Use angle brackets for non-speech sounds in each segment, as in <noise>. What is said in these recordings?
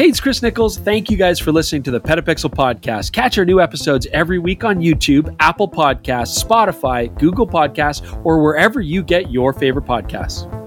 Hey, it's Chris Nichols. Thank you guys for listening to the Petapixel podcast. Catch our new episodes every week on YouTube, Apple Podcasts, Spotify, Google Podcasts, or wherever you get your favorite podcasts.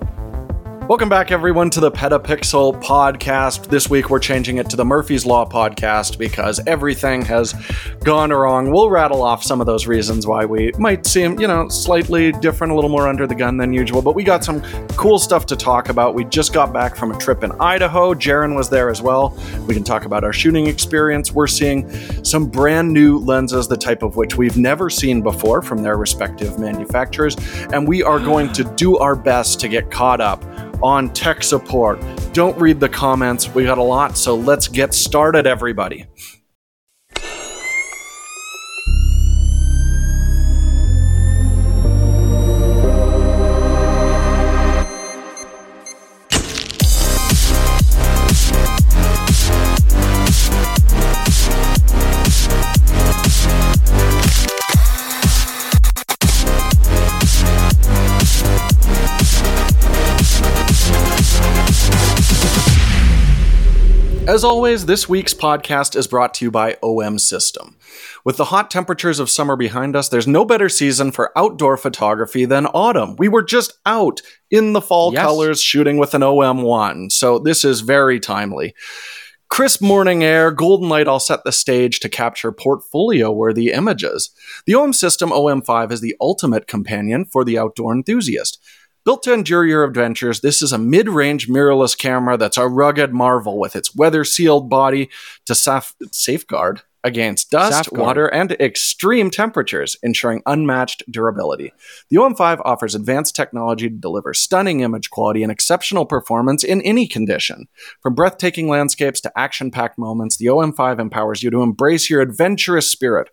Welcome back, everyone, to the Petapixel podcast. This week, we're changing it to the Murphy's Law podcast because everything has gone wrong. We'll rattle off some of those reasons why we might seem, you know, slightly different, a little more under the gun than usual. But we got some cool stuff to talk about. We just got back from a trip in Idaho. Jaron was there as well. We can talk about our shooting experience. We're seeing some brand new lenses, the type of which we've never seen before from their respective manufacturers. And we are going to do our best to get caught up on tech support. Don't read the comments. We got a lot, so let's get started, everybody. As always, this week's podcast is brought to you by OM System. With the hot temperatures of summer behind us, there's no better season for outdoor photography than autumn. We were just out in the fall Yes. colors shooting with an OM1, so this is very timely. Crisp morning air, golden light all set the stage to capture portfolio worthy images. The OM System OM5 is the ultimate companion for the outdoor enthusiast. Built to endure your adventures, this is a mid range mirrorless camera that's a rugged marvel with its weather sealed body to saf- safeguard against dust, Safeguard. water, and extreme temperatures, ensuring unmatched durability. The OM5 offers advanced technology to deliver stunning image quality and exceptional performance in any condition. From breathtaking landscapes to action packed moments, the OM5 empowers you to embrace your adventurous spirit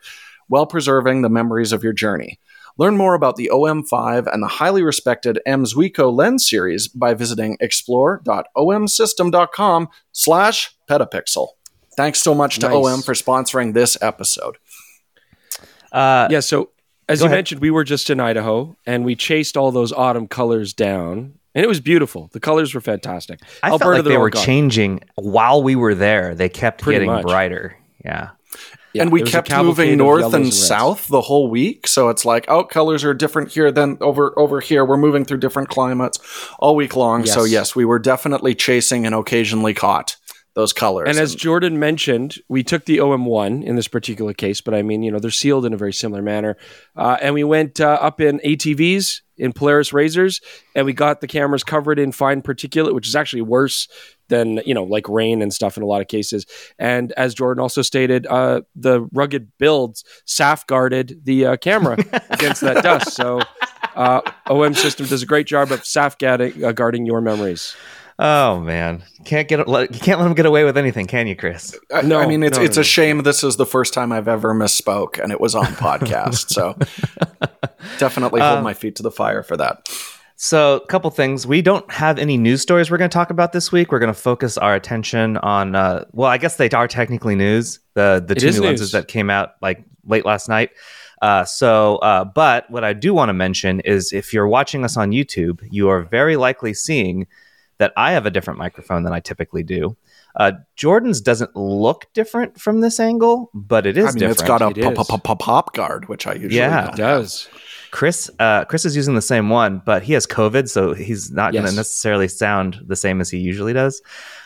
while preserving the memories of your journey. Learn more about the OM5 and the highly respected M.Zuiko lens series by visiting explore.omsystem.com slash petapixel. Thanks so much to Nice. OM for sponsoring this episode. Uh, Yeah, so as you ahead. mentioned, we were just in Idaho and we chased all those autumn colors down, and it was beautiful. The colors were fantastic. I felt like they're they all were gone. changing while we were there. They kept Pretty getting much. brighter. Yeah. Yeah, and we there was a kept moving north yellows and south the whole week. So it's like oh colors are different here than over over here. We're moving through different climates all week long. So Yes. yes we were definitely chasing and occasionally caught those colors And as Jordan mentioned, we took the OM1 in this particular case, but I mean, you know, they're sealed in a very similar manner. Uh, and we went uh, up in ATVs, in Polaris Razors, and we got the cameras covered in fine particulate, which is actually worse than, you know, like rain and stuff in a lot of cases. And as Jordan also stated, uh, the rugged builds safeguarded the uh, camera <laughs> against that dust. So uh, OM system does a great job of safeguarding uh, guarding your memories. Oh man, can't get let, you can't let them get away with anything, can you, Chris? I, No, I mean it's no, it's no, a shame this is the first time i've ever misspoke and it was on podcast so <laughs> definitely hold Uh, my feet to the fire for that So, a couple things. We don't have any news stories we're going to talk about this week. We're going to focus our attention on. Uh, well, I guess they are technically news. The the It two new lenses that came out like late last night. Uh, so, uh, but what I do want to mention is if you're watching us on YouTube, you are very likely seeing that I have a different microphone than I typically do. Uh, Jordan's doesn't look different from this angle, but it is i mean different. it's got a It is. pop, pop, pop, pop guard which i usually Yeah. don't It does. Chris, uh, Chris is using the same one, but he has COVID, so he's not going to necessarily sound the same as he usually does.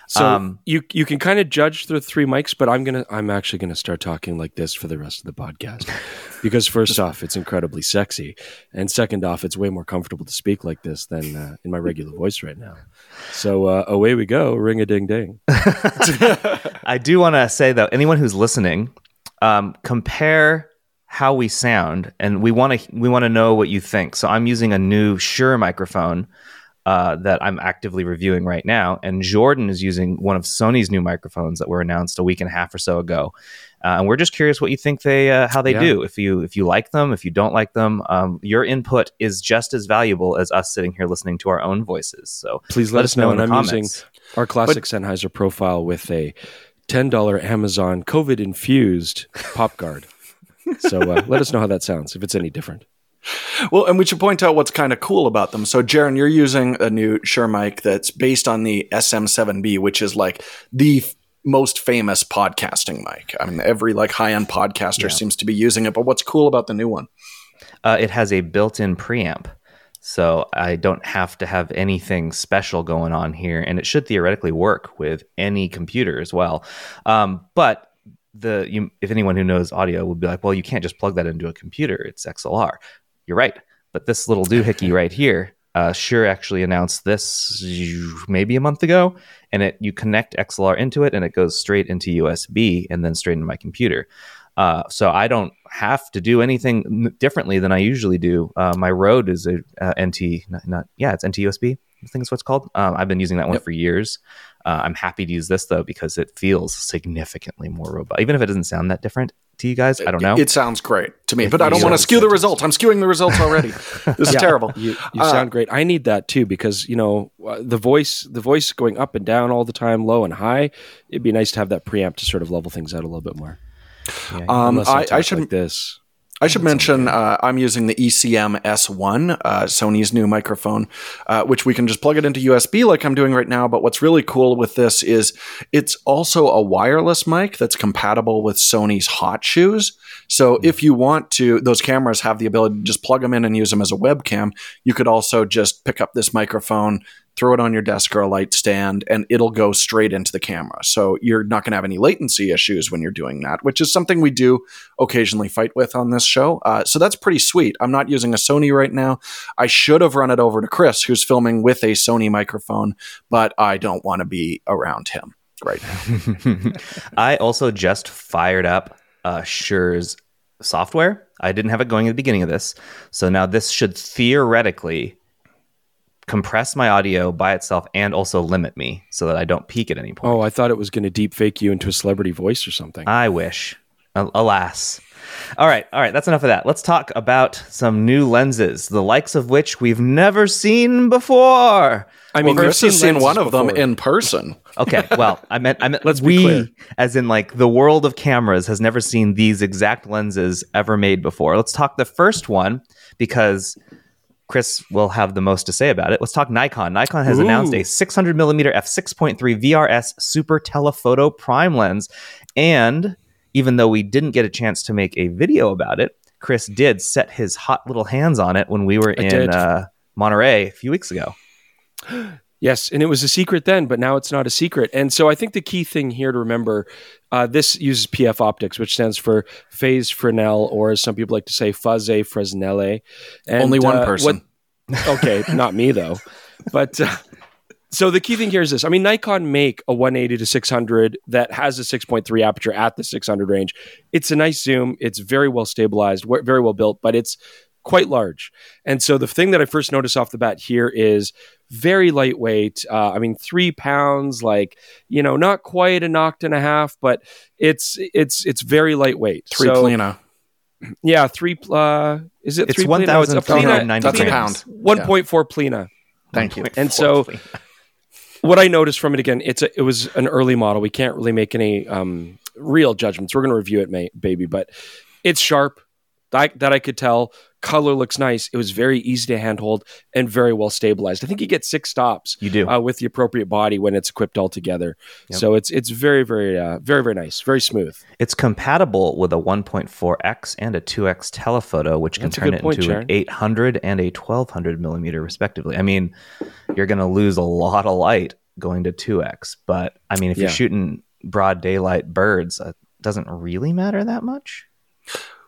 So Um, you you can kind of judge the three mics, but I'm gonna I'm actually gonna start talking like this for the rest of the podcast <laughs> because first off, it's incredibly sexy, and second off, it's way more comfortable to speak like this than uh, in my regular voice right now. So uh, away we go, ring a ding ding. <laughs> I do want to say though, anyone who's listening, um, compare how we sound, and we want to we want to know what you think. So I'm using a new Shure microphone uh, that I'm actively reviewing right now, and Jordan is using one of Sony's new microphones that were announced a week and a half or so ago. Uh, and we're just curious what you think they uh, how they Yeah. do. If you if you like them, if you don't like them, um, your input is just as valuable as us sitting here listening to our own voices. So Please let, us know. in And the I'm comments. using our classic Sennheiser profile with a ten dollar Amazon COVID infused pop guard. <laughs> So uh, let us know how that sounds if it's any different. Well, and we should point out what's kind of cool about them. So, Jaron, you're using a new Shure mic that's based on the SM7B, which is like the f- most famous podcasting mic. I mean, every like high end podcaster Yeah. seems to be using it. But what's cool about the new one? Uh, it has a built-in preamp, so I don't have to have anything special going on here, and it should theoretically work with any computer as well. Um, but the you, if anyone who knows audio would be like, well, you can't just plug that into a computer; it's XLR. You're right, but this little doohickey right here. Uh, Shure actually announced this maybe a month ago, and it you connect XLR into it, and it goes straight into USB, and then straight into my computer. Uh, so I don't have to do anything differently than I usually do. Uh, my Rode is a uh, NT, not, not yeah, it's NT USB. I think is what it's called. Um, I've been using that one Yep. for years. Uh, I'm happy to use this though because it feels significantly more robust, even if it doesn't sound that different to you guys. I don't know. It sounds great to me, It but I don't want to skew the fantastic. results. I'm skewing the results already. <laughs> this is Yeah. terrible. You, you Uh, sound great. I need that too because you know uh, the voice, the voice going up and down all the time, low and high. It'd be nice to have that preamp to sort of level things out a little bit more. Yeah. Um, Unless I, I talk should like this. I should mention uh, I'm using the ECM S1, uh, Sony's new microphone, uh, which we can just plug it into USB like I'm doing right now. But what's really cool with this is it's also a wireless mic that's compatible with Sony's Hot Shoes. So if you want to, those cameras have the ability to just plug them in and use them as a webcam. You could also just pick up this microphone, throw it on your desk or a light stand, and it'll go straight into the camera. So you're not going to have any latency issues when you're doing that, which is something we do occasionally fight with on this show. Uh, so that's pretty sweet. I'm not using a Sony right now. I should have run it over to Chris, who's filming with a Sony microphone, but I don't want to be around him right now. <laughs> I also just fired up uh, Shure's software. I didn't have it going at the beginning of this, so now this should theoretically compress my audio by itself and also limit me so that I don't peak at any point. Oh, I thought it was going to deep fake you into a celebrity voice or something. I wish. Alas. All right, all right, that's enough of that. Let's talk about some new lenses, the likes of which we've never seen before. I Well, mean, we've Chris has seen one of them before. in person. Okay, well, I meant I meant <laughs> Let's be we clear. as in like the world of cameras has never seen these exact lenses ever made before. Let's talk the first one because Chris will have the most to say about it. Let's talk Nikon. Nikon has announced a 600 millimeter f6.3 VRS super telephoto prime lens, and even though we didn't get a chance to make a video about it, Chris did set his hot little hands on it when we were I in uh, Monterey a few weeks ago. <gasps> <gasps> <gasps> Yes, and it was a secret then, but now it's not a secret. And so I think the key thing here to remember uh, this uses PF optics, which stands for Phase Fresnel, or as some people like to say, Faze Fresnele. And, Only one uh, person. what- <laughs> okay, not me though. But uh, so the key thing here is this: I mean, Nikon make a 180 to 600 that has a 6.3 aperture at the 600 range. It's a nice zoom. It's very well stabilized, very well built, but it's quite large. And so the thing that I first noticed off the bat here is very lightweight. Uh, I mean, three pounds, like you know, not quite a knocked and a half, but it's it's it's very lightweight. Three so, plena. <clears throat> yeah, three. Uh, is it It's three? plena? No, it's a plena- 1,490 That's a grams. pound. One point four plena. Thank you. And so what I noticed from it again, it's a, it was an early model. We can't really make any um, real judgments. We're going to review it, may, baby, but it's sharp. That, that I could tell. Color looks nice. It was very easy to handhold and very well stabilized. I think you get six stops You do. uh, with the appropriate body when it's equipped all together. Yep. So it's it's very very uh, very very nice, very smooth. It's compatible with a 1.4x and a 2x telephoto, which can That's a turn it point, into Jaron. an 800 and a 1200 millimeter, respectively. I mean, you're going to lose a lot of light going to 2x, but I mean, if you're shooting broad daylight birds, it doesn't really matter that much.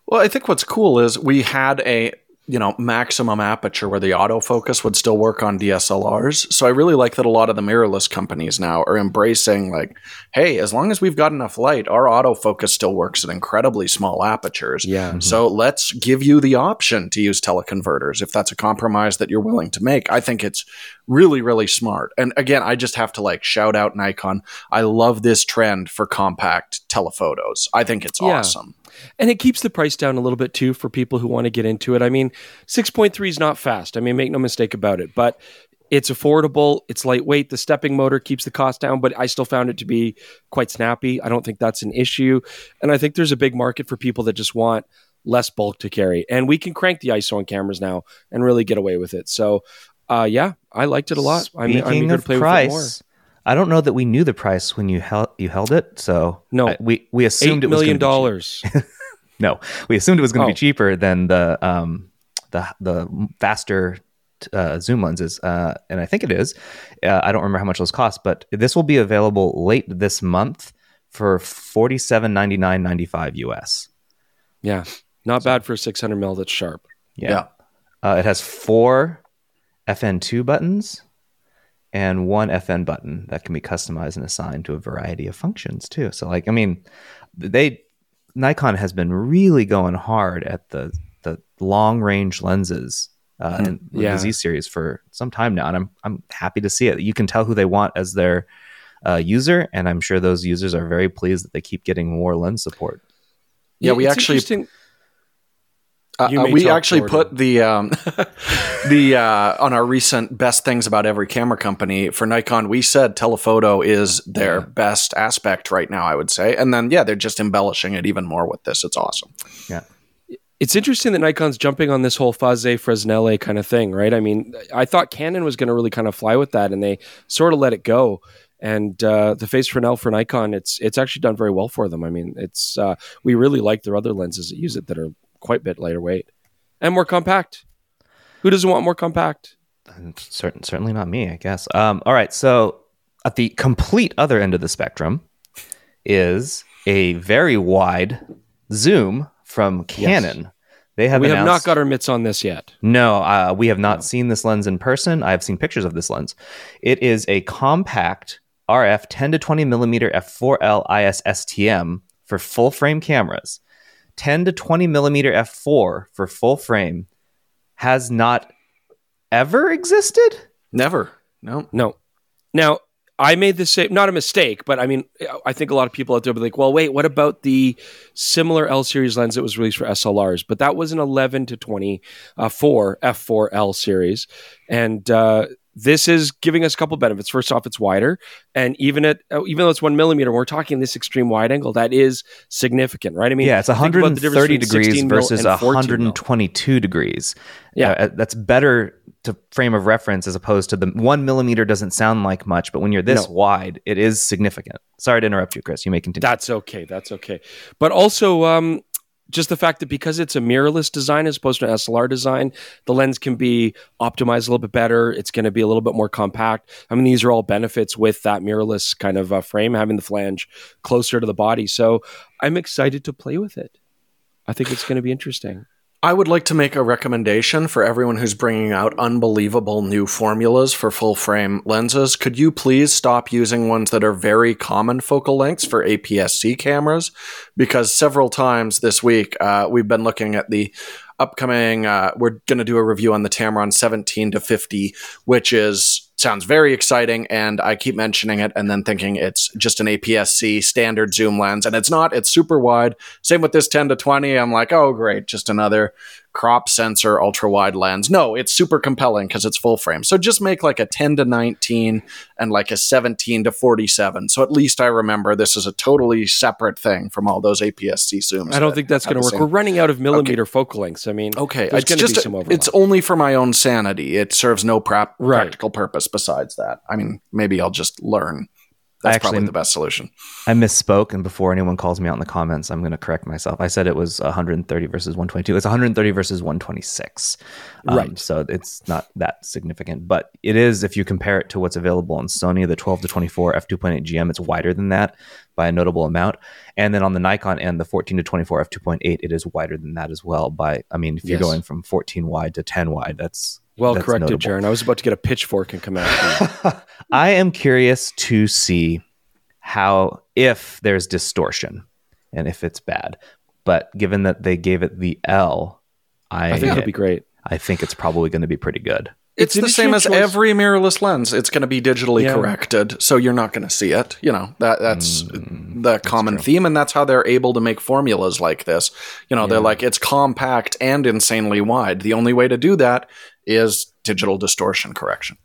Well, I think what's cool is we had a you know maximum aperture where the autofocus would still work on DSLRs. So I really like that a lot of the mirrorless companies now are embracing like, hey, as long as we've got enough light, our autofocus still works at incredibly small apertures. Yeah. Mm-hmm. So let's give you the option to use teleconverters if that's a compromise that you're willing to make. I think it's really, really smart. And again, I just have to like shout out Nikon. I love this trend for compact telephotos. I think it's Yeah. awesome. And it keeps the price down a little bit too for people who want to get into it. I mean, 6.3 is not fast. I mean, make no mistake about it, but it's affordable, it's lightweight. The stepping motor keeps the cost down, but I still found it to be quite snappy. I don't think that's an issue. And I think there's a big market for people that just want less bulk to carry. And we can crank the ISO on cameras now and really get away with it. So, uh, yeah, I liked it a lot. I'm, I'm Speaking eager of to play with it more. Price, I don't know that we knew the price when you held you held it, so No. I- we we assumed Eight it was million gonna be cheap. dollars. <laughs> No, we assumed it was going to Oh. be cheaper than the um the the faster uh, zoom lenses, uh, and I think it is. Uh, I don't remember how much those cost, but this will be available late this month for forty seven ninety nine ninety five US. yeah, not bad for a 600 mil that's sharp. Yeah. Uh, it has four FN2 buttons and one FN button that can be customized and assigned to a variety of functions too. So, like, I mean, they Nikon has been really going hard at the the long range lenses uh, in Yeah. the Z series for some time now, and I'm I'm happy to see it. You can tell who they want as their uh, user, and I'm sure those users are very pleased that they keep getting more lens support. Yeah, we actually- interesting- Uh, You uh, we actually Jordan. put the um, <laughs> the uh, on our recent best things about every camera company for Nikon. We said telephoto is their best aspect right now. I would say, and then yeah, they're just embellishing it even more with this. It's awesome. Yeah. It's interesting that Nikon's jumping on this whole Faze Fresnel kind of thing, right? I mean, I thought Canon was going to really kind of fly with that, and they sort of let it go. And uh, the Phase Fresnel for Nikon, it's it's actually done very well for them. I mean, it's uh, we really like their other lenses that use it that are quite a bit lighter weight and more compact. Who doesn't want more compact? And certain, certainly not me, I guess. Um, all right, so at the complete other end of the spectrum is a very wide zoom from Canon. They have we have not got our mitts on this yet. No, uh, we have not seen this lens in person. I have seen pictures of this lens. It is a compact RF 10 to 20 millimeter f4L IS STM for full frame cameras. 10 to 20 millimeter f4 for full frame has not ever existed. Never. No. No. Now, I made the same, not a mistake, but I mean, I think a lot of people out there will be like, well, wait, what about the similar L series lens that was released for SLRs? But that was an 11 to 24 F4L series. And, uh, this is giving us a couple benefits. First off, it's wider, and even at uh, even though it's one millimeter, we're talking this extreme wide angle. That is significant, right? I mean, yeah, it's think about the difference 130 degrees versus and 14 mil. 122 degrees. Yeah. Uh, that's better to frame of reference as opposed to the one millimeter doesn't sound like much, but when you're this No. wide, it is significant. Sorry to interrupt you, Chris. You may continue. That's okay. That's okay. But also, um, just the fact that because it's a mirrorless design as opposed to an SLR design, the lens can be optimized a little bit better. It's going to be a little bit more compact. I mean, these are all benefits with that mirrorless kind of uh, frame, having the flange closer to the body. So I'm excited to play with it. I think it's going to be interesting. I would like to make a recommendation for everyone who's bringing out unbelievable new formulas for full frame lenses. Could you please stop using ones that are very common focal lengths for APS-C cameras? Because several times this week, uh, we've been looking at the upcoming, uh, we're going to do a review on the Tamron 17 to 50, which is sounds very exciting and I keep mentioning it and then thinking it's just an APS-C standard zoom lens and it's not it's super wide. Same with this 10 to 20 I'm like oh great just another crop sensor ultra wide lens no it's super compelling because it's full frame so just make like a 10 to 19 and like a 17 to 47 so at least I remember this is a totally separate thing from all those APS-C zooms I don't that think that's going to work. We're running out of millimeter focal lengths. I mean, Okay, it's going to be just some it's only for my own sanity. It serves no pra- Right. practical purpose besides that. I mean, maybe I'll just learn. That's actually- probably the best solution. I misspoke, and before anyone calls me out in the comments, I'm going to correct myself. I said it was 130 versus 122. It's 130 versus 126. Um, So it's not that significant, but it is if you compare it to what's available on Sony, the 12 to 24 f2.8 GM. It's wider than that by a notable amount, and then on the Nikon end, the 14 to 24 f2.8, it is wider than that as well. By I mean, if you're Yes. going from 14 wide to 10 wide, that's well that's corrected, notable. Jaron. I was about to get a pitchfork and come after you. <laughs> I am curious to see how if there's distortion and if it's bad. But given that they gave it the L, I I think it'll be great. I think it's probably going to be pretty good. It's, It's the same as choice. every mirrorless lens. It's going to be digitally Yeah. corrected, so you're not going to see it. You know that that's Mm, the common theme, and that's how they're able to make formulas like this. You know, they're like it's compact and insanely wide. The only way to do that is digital distortion correction.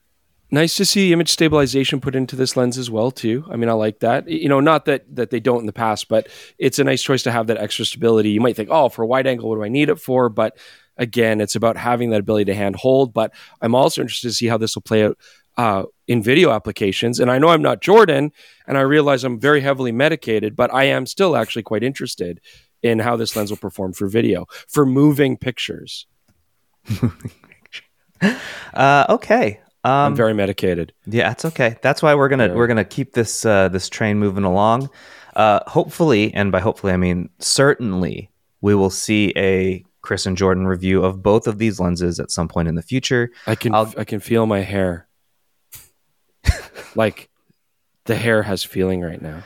nice to see image stabilization put into this lens as well too i mean i like that you know not that that they don't in the past but it's a nice choice to have that extra stability you might think oh for a wide angle what do i need it for but again it's about having that ability to hand hold but i'm also interested to see how this will play out uh, in video applications. And I know I'm not Jordan, and I realize I'm very heavily medicated, but I am still actually quite interested in how this lens will perform for video, for moving pictures. <laughs> Uh, okay. Um, I'm very medicated. Yeah, that's okay. That's why we're gonna Yeah. we're gonna keep this uh, this train moving along. Uh, hopefully, and by hopefully I mean certainly, we will see a Chris and Jordan review of both of these lenses at some point in the future. I can I'll- I can feel my hair. <laughs> like the hair has feeling right now.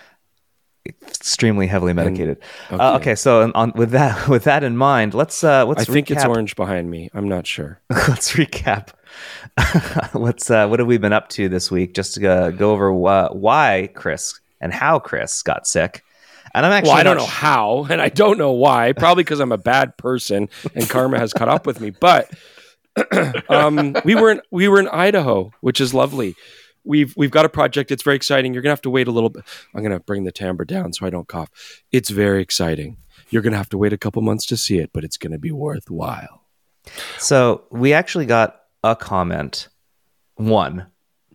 Extremely heavily medicated. Okay. Uh, okay, so on, on, with that <laughs> with that in mind, let's uh, let's I think it's orange behind me. I'm not sure. <laughs> let's recap. <laughs> What's uh, what have we been up to this week? Just to uh, go over wh- why Chris and how Chris got sick. And I'm actually Well, I don't know how, and I don't know why. Probably because I'm a bad person and karma has caught up with me. But <clears throat> um, we were in we were in Idaho, which is lovely. We've we've got a project. It's very exciting. You're gonna have to wait a little bit. I'm gonna bring the timbre down so I don't cough. It's very exciting. You're gonna have to wait a couple months to see it, but it's gonna be worthwhile. So we actually got a comment, one,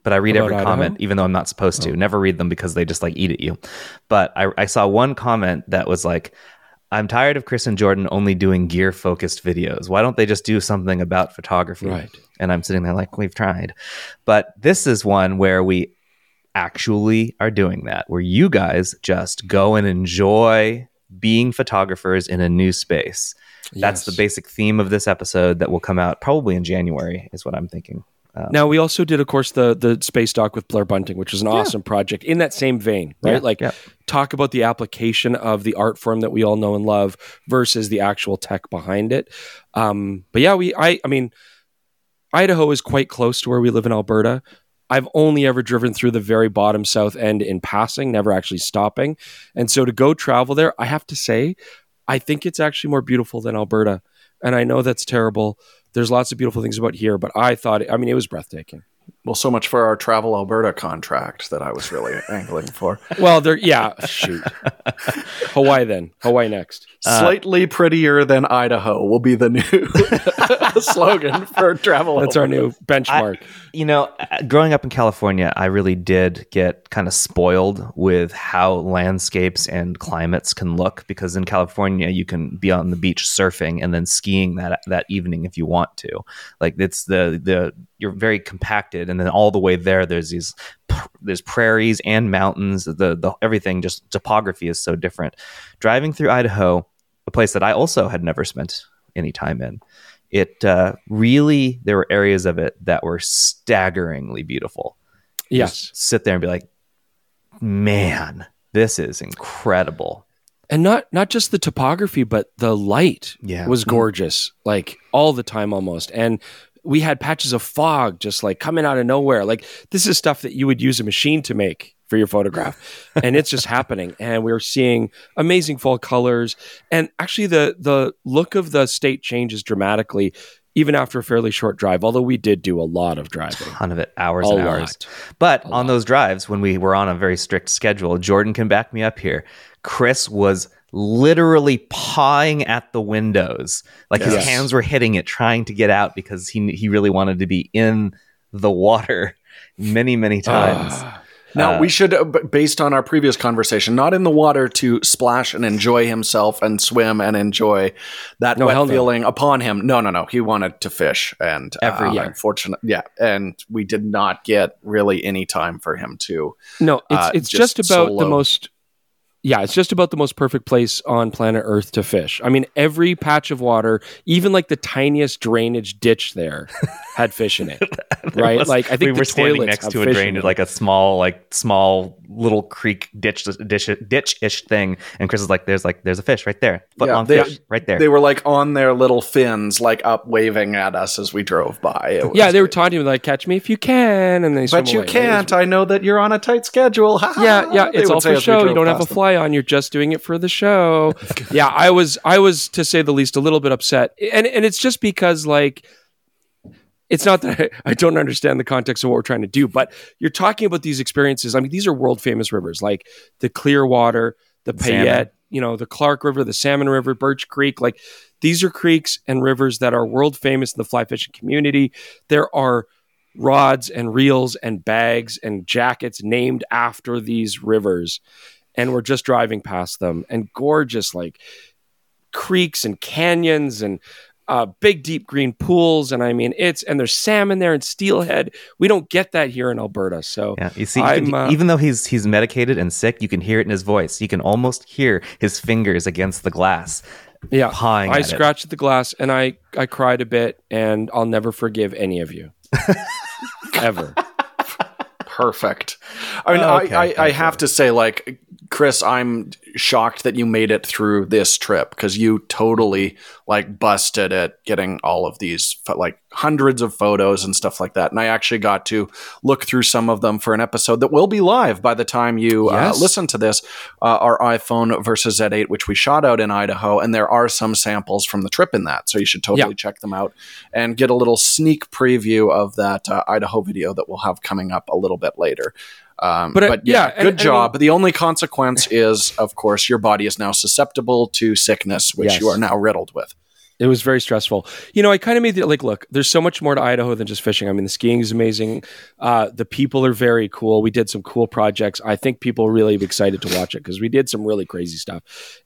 but I read About every Idaho? comment, even though I'm not supposed to. Oh. Never read them because they just like eat at you. But I, I saw one comment that was like, I'm tired of Chris and Jordan only doing gear focused videos. Why don't they just do something about photography? Right. And I'm sitting there like, we've tried. But this is one where we actually are doing that, where you guys just go and enjoy being photographers in a new space. That's the basic theme of this episode that will come out probably in January, is what I'm thinking. Now we also did, of course, the the space doc with Blair Bunting, which is an awesome project in that same vein, right? Yeah, like yeah. talk about the application of the art form that we all know and love versus the actual tech behind it. Um, but yeah, we I I mean, Idaho is quite close to where we live in Alberta. I've only ever driven through the very bottom south end in passing, never actually stopping. And so to go travel there, I have to say, I think it's actually more beautiful than Alberta. And I know that's terrible. There's lots of beautiful things about here, but I thought, I mean, it was breathtaking. Well, so much for our Travel Alberta contract that I was really <laughs> angling for. Well, there, yeah, shoot. <laughs> Hawaii then. Hawaii next. Slightly prettier than Idaho will be the new <laughs> slogan for Travel That's our new benchmark. You know, uh, growing up in California, I really did get kind of spoiled with how landscapes and climates can look because in California you can be on the beach surfing and then skiing that that evening if you want to. Like it's the the you're very compacted and then all the way there there's these there's prairies and mountains the the everything just topography is so different. Driving through Idaho, a place that I also had never spent any time in it uh, really there were areas of it that were staggeringly beautiful yes. Just sit there and be like man this is incredible And not not just the topography, but the light Yeah. was gorgeous, like all the time almost. And we had patches of fog just like coming out of nowhere. Like this is stuff that you would use a machine to make for your photograph. <laughs> and it's just happening. And we are seeing amazing fall colors. And actually the the look of the state changes dramatically even after a fairly short drive, although we did do a lot of driving. ton of it hours A and hours lot. but on those drives when we were on a very strict schedule jordan can back me up here chris was literally pawing at the windows like his hands were hitting it trying to get out because he he really wanted to be in the water <laughs> many many times Ah. Now, Uh, we should, uh, based on our previous conversation, not in the water to splash and enjoy himself and swim and enjoy that No, hell wet no. feeling upon him. No, no, no. He wanted to fish. And Every uh, year. unfortunate, yeah. And we did not get really any time for him to. No, it's uh, it's just just, about the most. Yeah, it's just about the most perfect place on planet Earth to fish. I mean, every patch of water, even like the tiniest drainage ditch there, <laughs> had fish in it. <laughs> right? was- like I think we the were standing next to a fish in drainage, them. like a small, like small little creek ditch, ditch, ditch ish thing. And Chris is like, "There's like, there's a fish right there, foot Yeah, long they- fish right there." They were like on their little fins, like up waving at us as we drove by. It was yeah, they were great. taunting me like, "Catch me if you can," and they swim But you away. Can't. I know that you're on a tight schedule. <laughs> yeah, yeah, it's all for show. You don't have a past fly on. You're just doing it for the show. <laughs> yeah, I was, I was to say the least, a little bit upset, and and it's just because like. It's not that I, <laughs> I don't understand the context of what we're trying to do, but you're talking about these experiences. I mean, these are world famous rivers like the Clearwater, the Salmon. Payette, you know, the Clark River, the Salmon River, Birch Creek. Like these are creeks and rivers that are world famous in the fly fishing community. There are rods and reels and bags and jackets named after these rivers. And we're just driving past them and gorgeous, like creeks and canyons and uh, big deep green pools and i mean it's and there's salmon there and steelhead. We don't get that here in alberta so yeah you see you can, uh, even though he's he's medicated and sick you can hear it in his voice. You can almost hear his fingers against the glass yeah i scratched at the glass and i i cried a bit and i'll never forgive any of you. <laughs> Ever. Perfect. I mean okay, I, I, I have to say like Chris, I'm shocked that you made it through this trip because you totally like busted at getting all of these like hundreds of photos and stuff like that. And I actually got to look through some of them for an episode that will be live by the time you uh, yes. uh, listen to this. Uh, our iPhone versus Z8, which we shot out in Idaho, and there are some samples from the trip in that, so you should totally check them out and get a little sneak preview of that uh, Idaho video that we'll have coming up a little bit later. Um, but, uh, but, yeah, yeah good and, job. I mean, the only consequence is, of course, your body is now susceptible to sickness, which yes. you are now riddled with. It was very stressful. You know, I kind of made the like, look, there's so much more to Idaho than just fishing. I mean, the skiing is amazing. Uh, the people are very cool. We did some cool projects. I think people are really excited to watch it because we did some really crazy stuff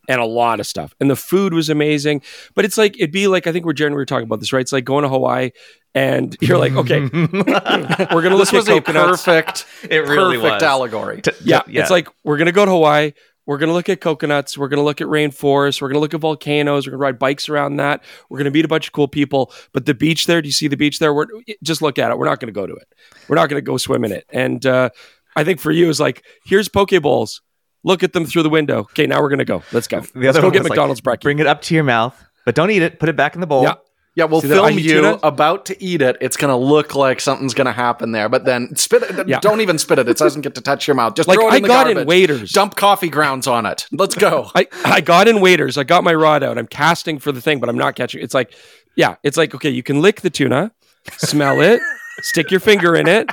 and a lot of stuff. And the food was amazing. But it's like, it'd be like, I think we're Jared, we were talking about this, right? It's like going to Hawaii and you're like, okay, <laughs> we're gonna look this at coconuts. perfect, it really perfect was. allegory. yeah, yeah, it's like we're gonna go to Hawaii. We're going to look at coconuts. We're going to look at rainforests. We're going to look at volcanoes. We're going to ride bikes around that. We're going to meet a bunch of cool people. But the beach there, do you see the beach there? We're, just look at it. We're not going to go to it. We're not going to go swim in it. And uh, I think for you is like, here's poke bowls. Look at them through the window. Okay, now we're going to go. Let's go. The Let's go get McDonald's like, breakfast. Bring it up to your mouth, but don't eat it. Put it back in the bowl. Yeah. Yeah, we'll See film you about to eat it. It's gonna look like something's gonna happen there, but then spit it. Yeah. Don't even spit it. It doesn't get to touch your mouth. Just like throw it in I the got garbage. in waiters. Dump coffee grounds on it. Let's go. <laughs> I, I got in waiters. I got my rod out. I'm casting for the thing, but I'm not catching. It's like, yeah, it's like okay, you can lick the tuna, smell it, <laughs> stick your finger in it.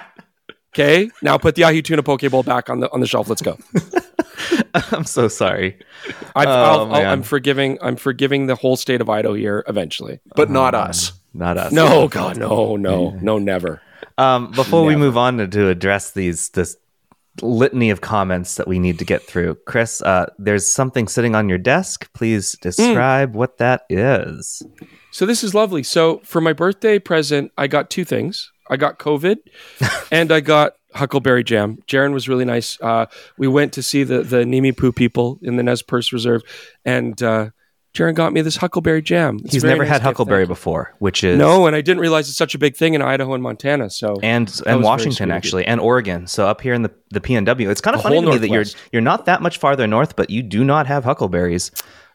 Okay, now put the ahi tuna poke bowl back on the on the shelf. Let's go. <laughs> I'm so sorry. i am oh, forgiving. I'm forgiving the whole state of Idaho here eventually, but uh, not us. Not us. No, God, no, no, no, never. Um, before never. we move on to, to, address these this litany of comments that we need to get through, Chris, uh, there's something sitting on your desk. Please describe mm. what that is. So this is lovely. So for my birthday present, I got two things. I got COVID, <laughs> and I got Huckleberry Jam. Jaron was really nice. Uh, we went to see the the Nimiipuu people in the Nez Perce Reserve, and uh, Jaron got me this Huckleberry Jam. It's He's never nice had Huckleberry before, which is no, and I didn't realize it's such a big thing in Idaho and Montana. So and and Washington actually, and Oregon. So up here in the the PNW, it's kind of funny to me that you're you're not that much farther north, but you do not have huckleberries.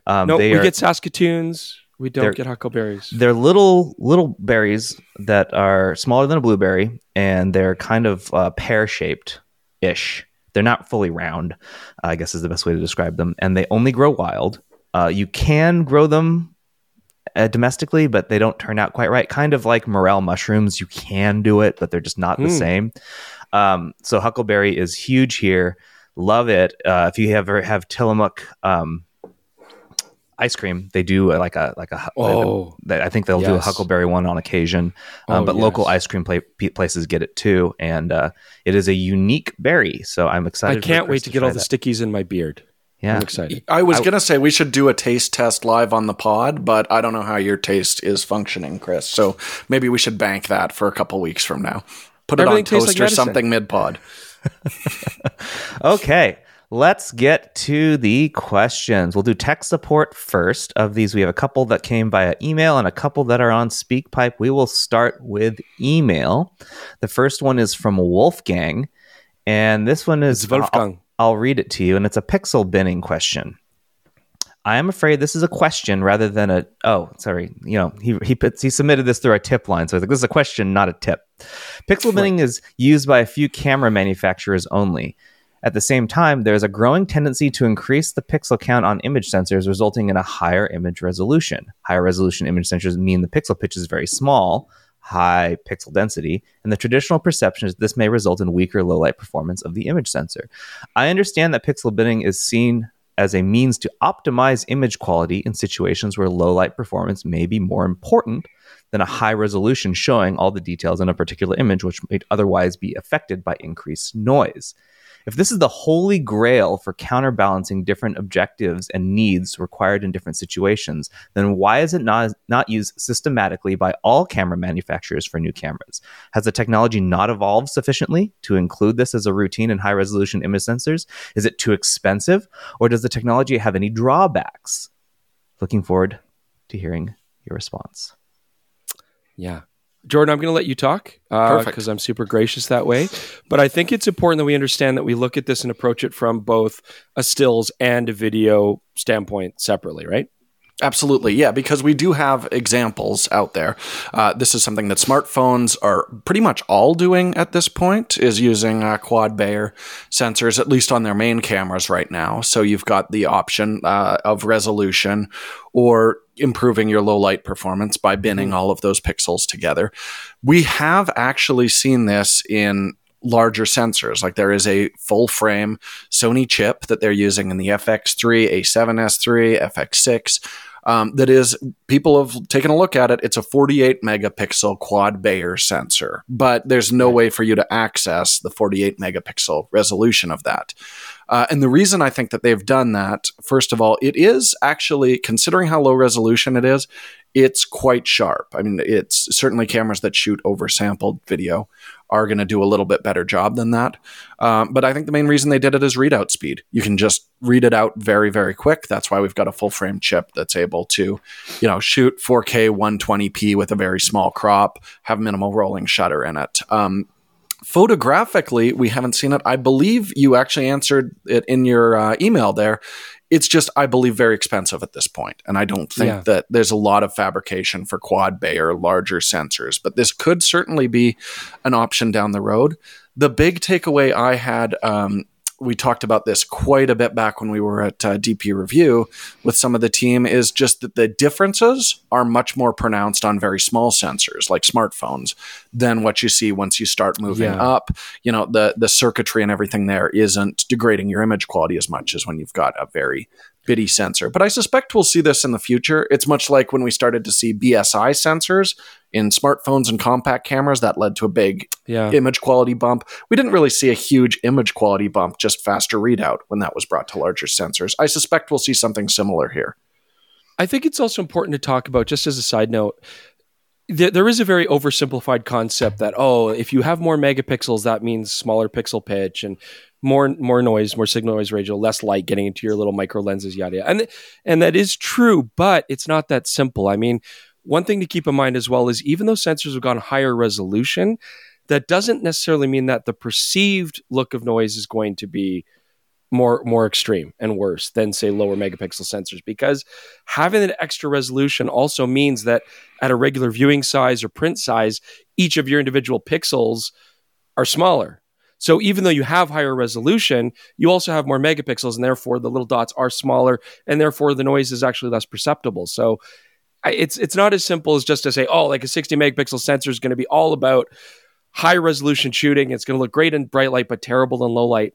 Um, no, we are, get Saskatoons. We don't get huckleberries. They're little little berries that are smaller than a blueberry, and they're kind of uh, pear shaped ish. They're not fully round, I guess is the best way to describe them, and they only grow wild. Uh, you can grow them uh, domestically, but they don't turn out quite right. Kind of like morel mushrooms, you can do it, but they're just not mm. the hmm. same. Um, so huckleberry is huge here. Love it. Uh, if you ever have Tillamook um, ice cream. They do uh, like a like a. Oh, I think they'll yes. do a Huckleberry one on occasion, um, oh, but yes. local ice cream places get it too, and uh, it is a unique berry. So I'm excited. I can't wait to, to get all that. the stickies in my beard. Yeah, I'm excited. I was I, gonna say we should do a taste test live on the pod, but I don't know how your taste is functioning, Chris. So maybe we should bank that for a couple weeks from now. Put it on toast like or medicine. something mid pod. <laughs> <laughs> okay. Let's get to the questions. We'll do tech support first. Of these, we have a couple that came via email and a couple that are on SpeakPipe. We will start with email. The first one is from Wolfgang, and this one is it's Wolfgang. I'll, I'll read it to you, and it's a pixel binning question. I am afraid this is a question rather than a oh sorry you know he he puts, he submitted this through our tip line so I think this is a question not a tip. Pixel binning is used by a few camera manufacturers only. At the same time, there is a growing tendency to increase the pixel count on image sensors, resulting in a higher image resolution. Higher resolution image sensors mean the pixel pitch is very small, high pixel density, and the traditional perception is this may result in weaker low light performance of the image sensor. I understand that pixel binning is seen as a means to optimize image quality in situations where low light performance may be more important than a high resolution showing all the details in a particular image, which might otherwise be affected by increased noise. If this is the holy grail for counterbalancing different objectives and needs required in different situations, then why is it not, not used systematically by all camera manufacturers for new cameras? Has the technology not evolved sufficiently to include this as a routine in high resolution image sensors? Is it too expensive? Or does the technology have any drawbacks? Looking forward to hearing your response. Yeah. Jordan, I'm going to let you talk because uh, I'm super gracious that way. But I think it's important that we understand that we look at this and approach it from both a stills and a video standpoint separately, right? Absolutely, yeah, because we do have examples out there. Uh, this is something that smartphones are pretty much all doing at this point, is using uh, quad Bayer sensors, at least on their main cameras right now. So you've got the option uh, of resolution or improving your low light performance by binning mm-hmm. all of those pixels together. We have actually seen this in larger sensors. Like there is a full frame Sony chip that they're using in the FX3, A7S3, FX6 um, that is people have taken a look at it. It's a 48 megapixel quad Bayer sensor, but there's no way for you to access the 48 megapixel resolution of that. Uh, and the reason I think that they've done that, first of all, it is actually, considering how low resolution it is, it's quite sharp. I mean, it's certainly cameras that shoot oversampled video are going to do a little bit better job than that. Um, but I think the main reason they did it is readout speed. You can just read it out very, very quick. That's why we've got a full frame chip that's able to, you know, shoot 4K 120p with a very small crop, have minimal rolling shutter in it. Um, photographically, we haven't seen it. I believe you actually answered it in your uh, email there it's just I believe very expensive at this point, and I don't think yeah. that there's a lot of fabrication for quad bay or larger sensors. But this could certainly be an option down the road. The big takeaway I had um, we talked about this quite a bit back when we were at uh, DP Review with some of the team is just that the differences are much more pronounced on very small sensors like smartphones than what you see once you start moving yeah. up. You know, the the circuitry and everything there isn't degrading your image quality as much as when you've got a very bitty sensor. But I suspect we'll see this in the future. It's much like when we started to see BSI sensors in smartphones and compact cameras that led to a big yeah. image quality bump. We didn't really see a huge image quality bump, just faster readout when that was brought to larger sensors. I suspect we'll see something similar here. I think it's also important to talk about, just as a side note, there is a very oversimplified concept that oh if you have more megapixels that means smaller pixel pitch and more more noise more signal noise ratio less light getting into your little micro lenses yada yada. And and that is true but it's not that simple. I mean one thing to keep in mind as well is even though sensors have gone higher resolution, that doesn't necessarily mean that the perceived look of noise is going to be more more extreme and worse than say lower megapixel sensors because having an extra resolution also means that at a regular viewing size or print size each of your individual pixels are smaller so even though you have higher resolution you also have more megapixels and therefore the little dots are smaller and therefore the noise is actually less perceptible so it's it's not as simple as just to say, oh, like a 60 megapixel sensor is going to be all about high resolution shooting. It's going to look great in bright light, but terrible in low light.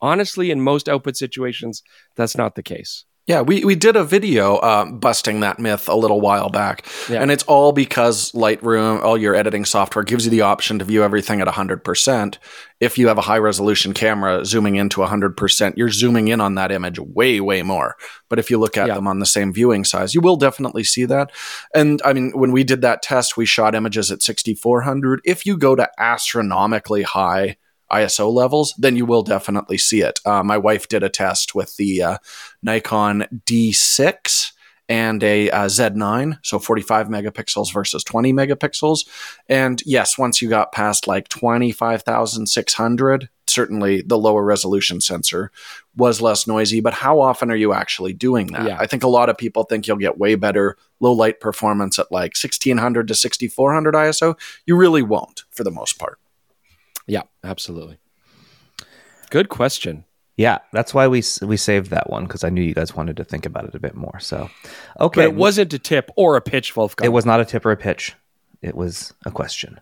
Honestly, in most output situations, that's not the case. Yeah, we, we did a video uh, busting that myth a little while back. Yeah. And it's all because Lightroom, all your editing software, gives you the option to view everything at 100%. If you have a high resolution camera zooming into 100%, you're zooming in on that image way, way more. But if you look at yeah. them on the same viewing size, you will definitely see that. And I mean, when we did that test, we shot images at 6400. If you go to astronomically high, ISO levels, then you will definitely see it. Uh, my wife did a test with the uh, Nikon D6 and a uh, Z9, so 45 megapixels versus 20 megapixels. And yes, once you got past like 25,600, certainly the lower resolution sensor was less noisy. But how often are you actually doing that? Yeah. I think a lot of people think you'll get way better low light performance at like 1600 to 6400 ISO. You really won't for the most part. Yeah, absolutely. Good question. Yeah, that's why we we saved that one because I knew you guys wanted to think about it a bit more. So, okay, but it wasn't a tip or a pitch, Wolfgang. It was not a tip or a pitch. It was a question.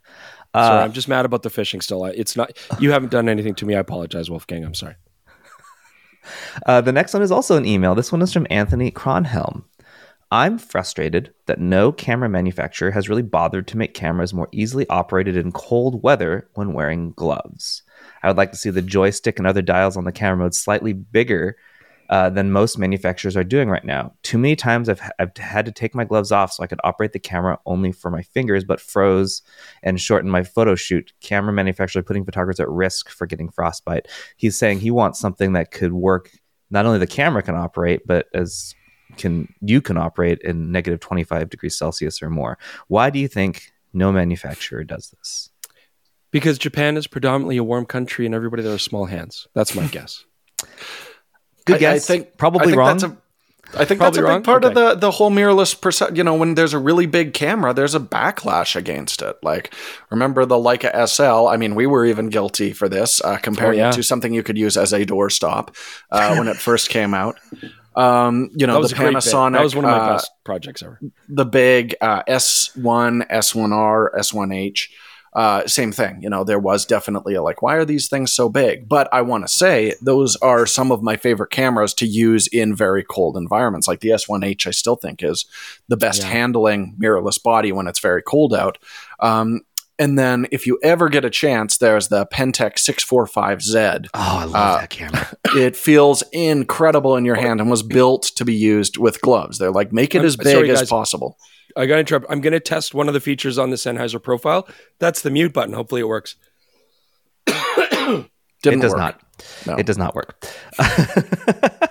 Uh, sorry, I'm just mad about the fishing. Still, it's not. You haven't done anything to me. I apologize, Wolfgang. I'm sorry. <laughs> Uh, the next one is also an email. This one is from Anthony Cronhelm. I'm frustrated that no camera manufacturer has really bothered to make cameras more easily operated in cold weather when wearing gloves. I would like to see the joystick and other dials on the camera mode slightly bigger uh, than most manufacturers are doing right now. Too many times I've, I've had to take my gloves off so I could operate the camera only for my fingers, but froze and shortened my photo shoot. Camera manufacturer putting photographers at risk for getting frostbite. He's saying he wants something that could work. Not only the camera can operate, but as can you can operate in negative 25 degrees Celsius or more. Why do you think no manufacturer does this? Because Japan is predominantly a warm country and everybody there has small hands. That's my guess. <laughs> Good I- guess. I think probably I think wrong. That's a, I think Probably that's a wrong? big part of the the whole mirrorless percent. You know, when there's a really big camera, there's a backlash against it. Like, remember the Leica SL? I mean, we were even guilty for this, uh, comparing Oh, yeah. it to something you could use as a doorstop uh, when it <laughs> first came out. Um, you know, That was the a great bit. Panasonic. That was one of my uh, best projects ever. the big uh, S1, S1R, S1H. Uh, same thing. You know, there was definitely a like, why are these things so big? But I want to say those are some of my favorite cameras to use in very cold environments. Like the S1H, I still think is the best Yeah. handling mirrorless body when it's very cold out. Um, and then if you ever get a chance, there's the Pentax 645Z. oh, I love uh, that camera. <laughs> It feels incredible in your hand and was built to be used with gloves. They're like, make it I'm- as big sorry, as guys. possible. I got to interrupt. I'm going to test one of the features on the Sennheiser profile. That's the mute button. Hopefully it works. <coughs> Didn't it does work. not. No. It does not work. <laughs>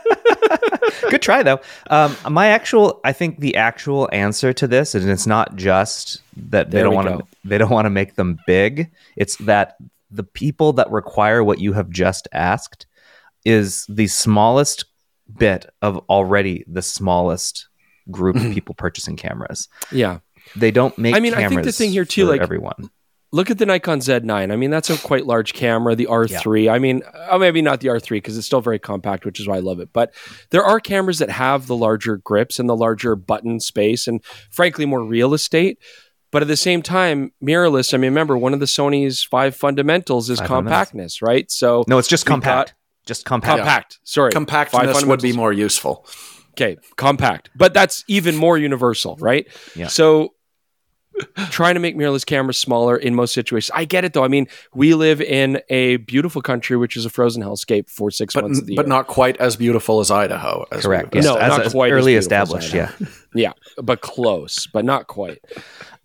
Good try though. Um, my actual, I think the actual answer to this, and it's not just that they There don't want to, they don't want to make them big. It's that the people that require what you have just asked is the smallest bit of already the smallest group of people purchasing cameras. Yeah. They don't make. I mean, I think the thing here, too, like- everyone. Look at the Nikon Z9. I mean, that's a quite large camera. The R3. I mean, uh, maybe not the R3 because it's still very compact, which is why I love it. But there are cameras that have the larger grips and the larger button space and, frankly, more real estate. But at the same time, mirrorless. I mean, remember one of the Sony's five fundamentals is Five fundamentals. compactness, right? So No, it's just we got- compact. Just compact. compact. Sorry, Five compactness would be more useful. Okay, compact, but that's even more universal, right? Yeah. So trying to make mirrorless cameras smaller in most situations. I get it though. I mean, we live in a beautiful country which is a frozen hellscape for six But months of the but year. But not quite as beautiful as Idaho. As Correct. Yes. No, as, not as quite as early as established. I Yeah. <laughs> yeah, but close, but not quite.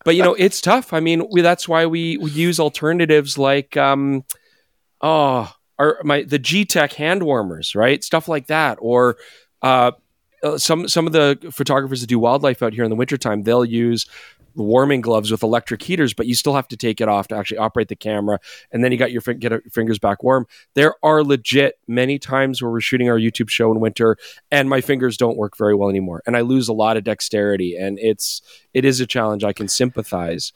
But you know, it's tough. I mean, we, that's why we, we use alternatives like um oh, our my the G Tech hand warmers, right? Stuff like that or uh uh, some some of the photographers that do wildlife out here in the wintertime, they'll use warming gloves with electric heaters, but you still have to take it off to actually operate the camera, and then you got your get your fingers back warm. There are legit many times where we're shooting our YouTube show in winter, and my fingers don't work very well anymore, and I lose a lot of dexterity, and it's it is a challenge. I can sympathize.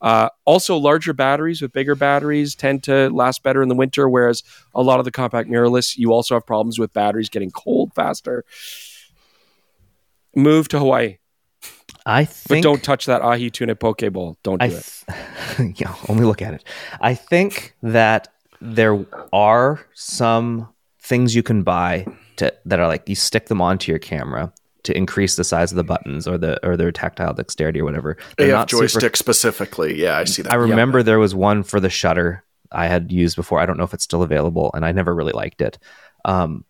Uh, also, larger batteries with bigger batteries tend to last better in the winter, whereas a lot of the compact mirrorless, you also have problems with batteries getting cold faster. Move to Hawaii, I think, but don't touch that ahi tuna poke bowl. Don't do I it. <laughs> yeah, only look at it. I think that there are some things you can buy to, that are like you stick them onto your camera to increase the size of the buttons or the or their tactile dexterity or whatever. They're AF not super- joystick specifically. Yeah, I see that. I remember there was one for the shutter I had used before. I don't know if it's still available, and I never really liked it. Um,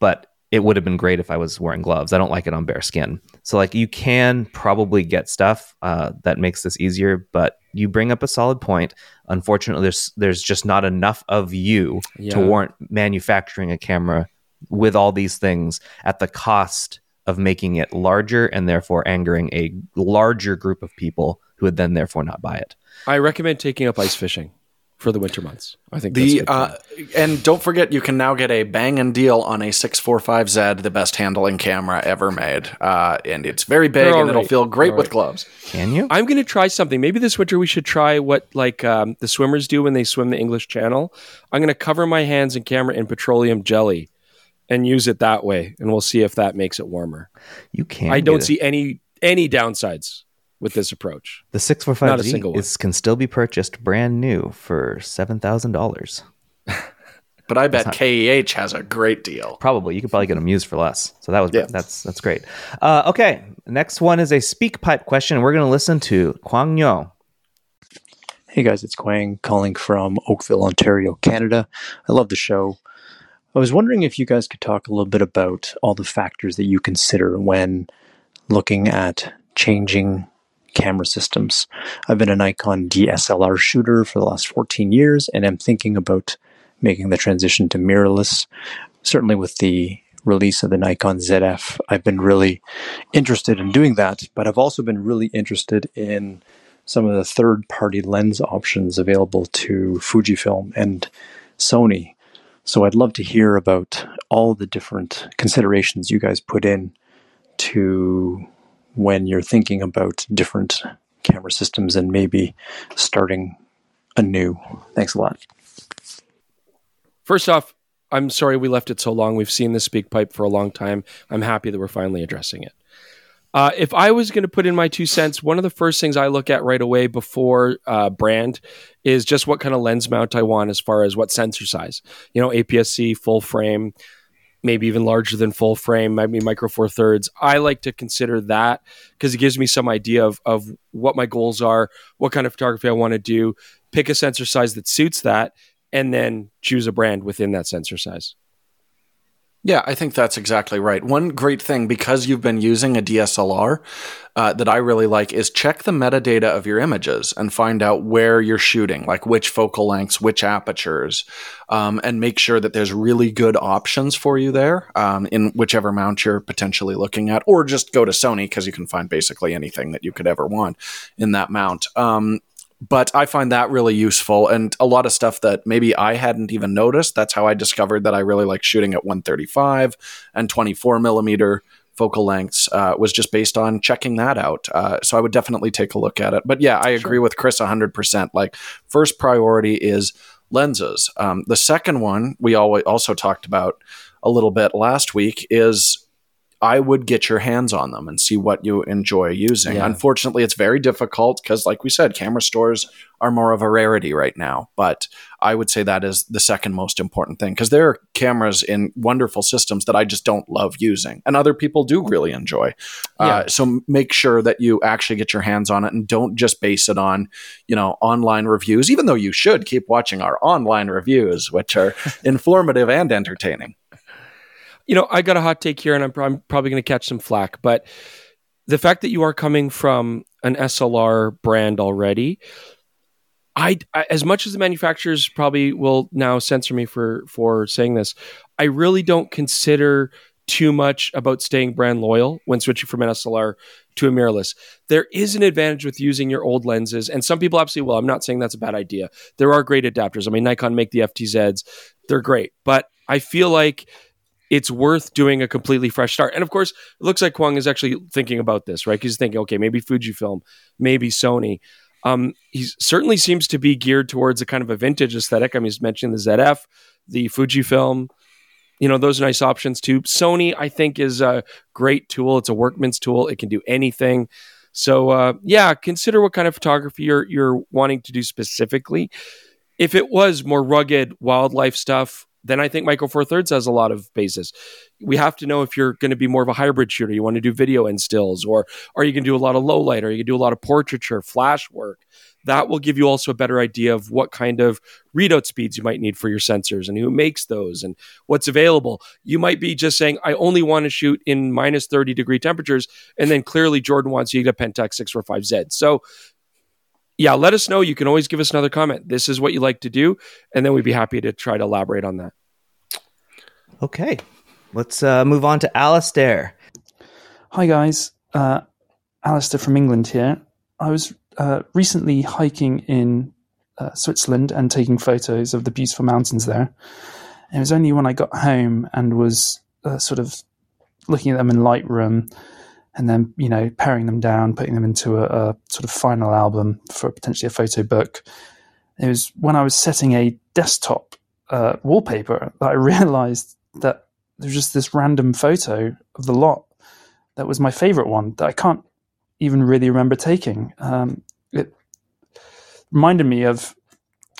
but it would have been great if I was wearing gloves. I don't like it on bare skin. So like you can probably get stuff uh, that makes this easier, but you bring up a solid point. Unfortunately, there's there's just not enough of you Yeah. to warrant manufacturing a camera with all these things at the cost of making it larger and therefore angering a larger group of people who would then therefore not buy it. I recommend taking up ice fishing for the winter months. I think that's a The good uh, and don't forget you can now get a bang and deal on a 645Z, the best handling camera ever made, uh, and it's very big They're all and it'll feel great All with right. gloves. Can you? I'm going to try something. Maybe this winter we should try what like um, the swimmers do when they swim the English Channel. I'm going to cover my hands and camera in petroleum jelly and use it that way, and we'll see if that makes it warmer. You can't. I don't get it. see any any downsides with this approach. the six four five not a Z single one. is can still be purchased brand new for seven thousand dollars. <laughs> But I bet KEH has a great deal. Probably you could probably get them used for less. So that was yeah. that's that's great. Uh, okay, next one is a SpeakPipe question. We're going to listen to Kwang Yo. Hey guys, it's Kwang calling from Oakville, Ontario, Canada. I love the show. I was wondering if you guys could talk a little bit about all the factors that you consider when looking at changing camera systems. I've been a Nikon DSLR shooter for the last 14 years and I'm thinking about making the transition to mirrorless. Certainly, with the release of the Nikon ZF, I've been really interested in doing that, but I've also been really interested in some of the third party lens options available to Fujifilm and Sony. So I'd love to hear about all the different considerations you guys put in to when you're thinking about different camera systems and maybe starting anew. Thanks a lot. First off, I'm sorry we left it so long. We've seen this SpeakPipe for a long time. I'm happy that we're finally addressing it. Uh, if I was going to put in my two cents, one of the first things I look at right away before uh, brand is just what kind of lens mount I want as far as what sensor size. You know, APS-C, full frame, maybe even larger than full frame, maybe micro four thirds. I like to consider that because it gives me some idea of, of what my goals are, what kind of photography I want to do, pick a sensor size that suits that, and then choose a brand within that sensor size. Yeah, I think that's exactly right. One great thing because you've been using a DSLR uh, that I really like is check the metadata of your images and find out where you're shooting, like which focal lengths, which apertures, um, and make sure that there's really good options for you there um, in whichever mount you're potentially looking at, or just go to Sony because you can find basically anything that you could ever want in that mount. Um, but I find that really useful and a lot of stuff that maybe I hadn't even noticed. That's how I discovered that I really like shooting at 135 and 24 millimeter focal lengths uh, was just based on checking that out. Uh, so I would definitely take a look at it. But yeah, I agree sure. with Chris 100%. Like, first priority is lenses. Um, the second one we always also talked about a little bit last week is I would get your hands on them and see what you enjoy using. Yeah. Unfortunately, it's very difficult because, like we said, camera stores are more of a rarity right now. But I would say that is the second most important thing because there are cameras in wonderful systems that I just don't love using, and other people do really enjoy. Uh, yeah. Uh, so make sure that you actually get your hands on it and don't just base it on, you know, online reviews. Even though you should keep watching our online reviews, which are <laughs> informative and entertaining you know, I got a hot take here, and I'm, I'm probably going to catch some flack, but the fact that you are coming from an SLR brand already, I, I, as much as the manufacturers probably will now censor me for for saying this, I really don't consider too much about staying brand loyal when switching from an SLR to a mirrorless. There is an advantage with using your old lenses, and some people absolutely will. I'm not saying that's a bad idea. There are great adapters. I mean, Nikon make the FTZs; they're great, but I feel like it's worth doing a completely fresh start. And of course, it looks like Kwang is actually thinking about this, right? He's thinking, okay, maybe Fujifilm, maybe Sony. Um, he certainly seems to be geared towards a kind of a vintage aesthetic. I mean, he's mentioned the ZF, the Fujifilm. You know, those are nice options too. Sony, I think, is a great tool. It's a workman's tool. It can do anything. So, uh, yeah, consider what kind of photography you're you're wanting to do specifically. If it was more rugged wildlife stuff, then I think Micro Four Thirds has a lot of basis. We have to know if you're going to be more of a hybrid shooter. You want to do video and stills, or are you going to do a lot of low light, or you can do a lot of portraiture, flash work. That will give you also a better idea of what kind of readout speeds you might need for your sensors and who makes those and what's available. You might be just saying, I only want to shoot in minus 30 degree temperatures. And then clearly Jordan wants you to get Pentax 645Z. So yeah, let us know. You can always give us another comment. This is what you like to do, and then we'd be happy to try to elaborate on that. Okay, let's uh, move on to Alistair. Hi guys, uh, Alistair from England here. I was uh, recently hiking in uh, Switzerland and taking photos of the beautiful mountains there. it was only when I got home and was uh, sort of looking at them in Lightroom and then you know paring them down, putting them into a, a sort of final album for potentially a photo book. It was when I was setting a desktop uh, wallpaper that I <laughs> realized that there's just this random photo of the lot that was my favorite one that I can't even really remember taking. Um, it reminded me of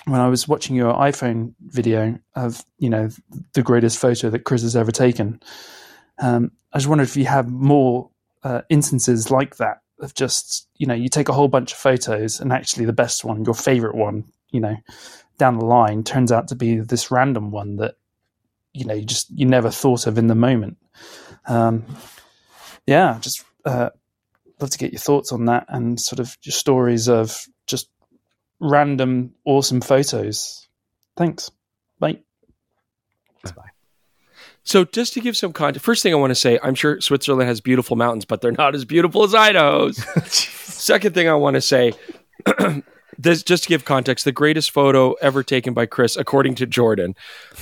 when I was watching your iPhone video of you know the greatest photo that Chris has ever taken. Um, I just wondered if you have more uh, instances like that of just you know you take a whole bunch of photos and actually the best one, your favorite one, you know, down the line turns out to be this random one that you know you just you never thought of in the moment. Um, yeah, just uh, love to get your thoughts on that and sort of your stories of just random awesome photos. Thanks. Bye. So, just to give some context, first thing I want to say, I'm sure Switzerland has beautiful mountains, but they're not as beautiful as Idaho's. <laughs> Second thing I want to say, <clears throat> this just to give context, the greatest photo ever taken by Chris, according to Jordan.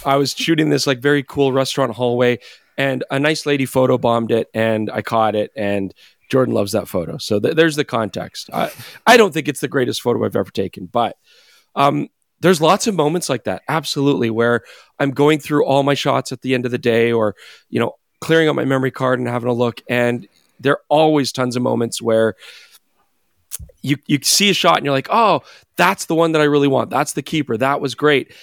I was shooting this like very cool restaurant hallway, and a nice lady photo bombed it, and I caught it, and Jordan loves that photo. So th- there's the context. I, I don't think it's the greatest photo I've ever taken, but um, there's lots of moments like that, absolutely, where I'm going through all my shots at the end of the day, or you know, clearing out my memory card and having a look, and there are always tons of moments where you you see a shot and you're like, oh, that's the one that I really want. That's the keeper. That was great.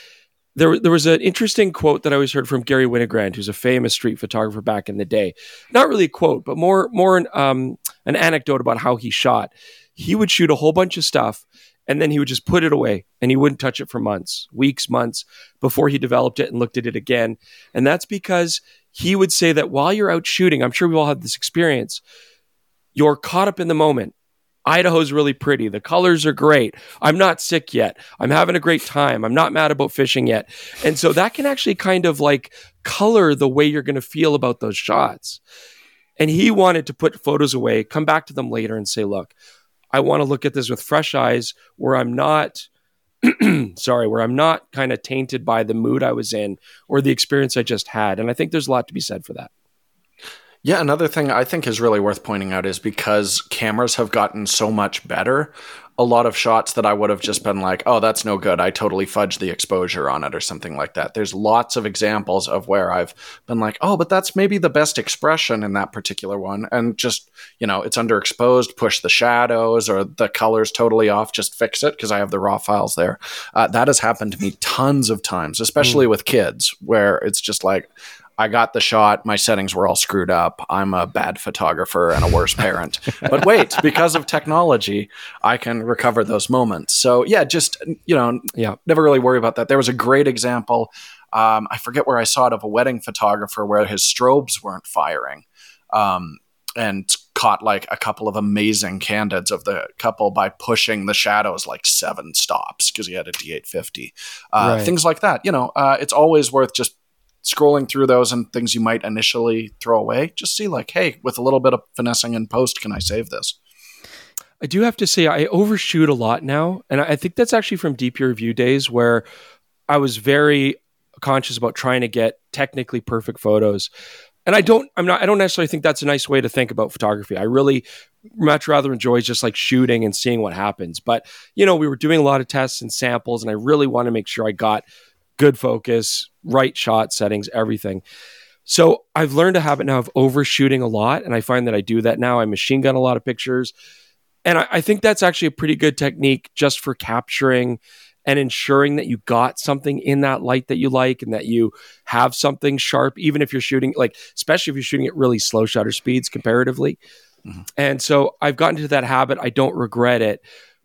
There, there was an interesting quote that I always heard from Garry Winogrand, who's a famous street photographer back in the day. Not really a quote, but more more an, um, an anecdote about how he shot. He would shoot a whole bunch of stuff, and then he would just put it away, and he wouldn't touch it for months, weeks, months before he developed it and looked at it again. And that's because he would say that while you're out shooting, I'm sure we all had this experience. You're caught up in the moment Idaho's really pretty. The colors are great. I'm not sick yet. I'm having a great time. I'm not mad about fishing yet. And so that can actually kind of like color the way you're going to feel about those shots. And he wanted to put photos away, come back to them later and say, look, I want to look at this with fresh eyes where I'm not, <clears throat> sorry, where I'm not kind of tainted by the mood I was in or the experience I just had. And I think there's a lot to be said for that. Yeah, another thing I think is really worth pointing out is because cameras have gotten so much better, a lot of shots that I would have just been like, oh, that's no good. I totally fudged the exposure on it or something like that. There's lots of examples of where I've been like, oh, but that's maybe the best expression in that particular one. And just, you know, it's underexposed, push the shadows or the colors totally off, just fix it because I have the raw files there. Uh, that has happened to me tons of times, especially mm. with kids, where it's just like, I got the shot. My settings were all screwed up. I'm a bad photographer and a worse parent. <laughs> but wait, because of technology, I can recover those moments. So yeah, just you know, yeah, never really worry about that. There was a great example. Um, I forget where I saw it of a wedding photographer where his strobes weren't firing, um, and caught like a couple of amazing candids of the couple by pushing the shadows like seven stops because he had a D850. Uh, right. Things like that. You know, uh, it's always worth just scrolling through those and things you might initially throw away, just see like, hey, with a little bit of finessing in post, can I save this? I do have to say I overshoot a lot now, and I think that's actually from DPReview days where I was very conscious about trying to get technically perfect photos. And I don't I'm not I don't necessarily think that's a nice way to think about photography. I really much rather enjoy just like shooting and seeing what happens. But, you know, we were doing a lot of tests and samples and I really want to make sure I got good focus, right shot settings, everything. So I've learned a habit now of overshooting a lot, and I find that I do that now. I machine gun a lot of pictures, and I, I think that's actually a pretty good technique just for capturing and ensuring that you got something in that light that you like and that you have something sharp, even if you're shooting like, especially if you're shooting at really slow shutter speeds comparatively. Mm-hmm. And so I've gotten to that habit. I don't regret it,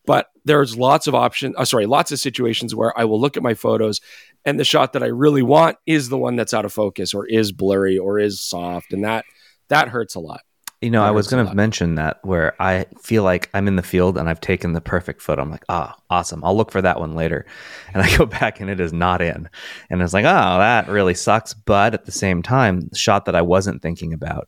but there's lots of options. Uh, sorry, lots of situations where I will look at my photos and the shot that I really want is the one that's out of focus or is blurry or is soft, and that that hurts a lot. You know, that I was going to mention that where I feel like I'm in the field and I've taken the perfect photo. I'm like, ah, oh, awesome. I'll look for that one later. <laughs> And I go back and it is not in. And it's like, oh, that really sucks. But at the same time, the shot that I wasn't thinking about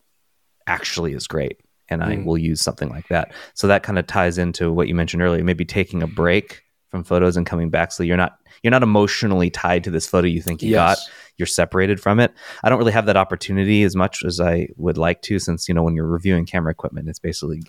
actually is great. And I mm. will use something like that. So that kind of ties into what you mentioned earlier, maybe taking a break from photos and coming back so you're not you're not emotionally tied to this photo you think you yes. got you're separated from it i don't really have that opportunity as much as i would like to since you know when you're reviewing camera equipment it's basically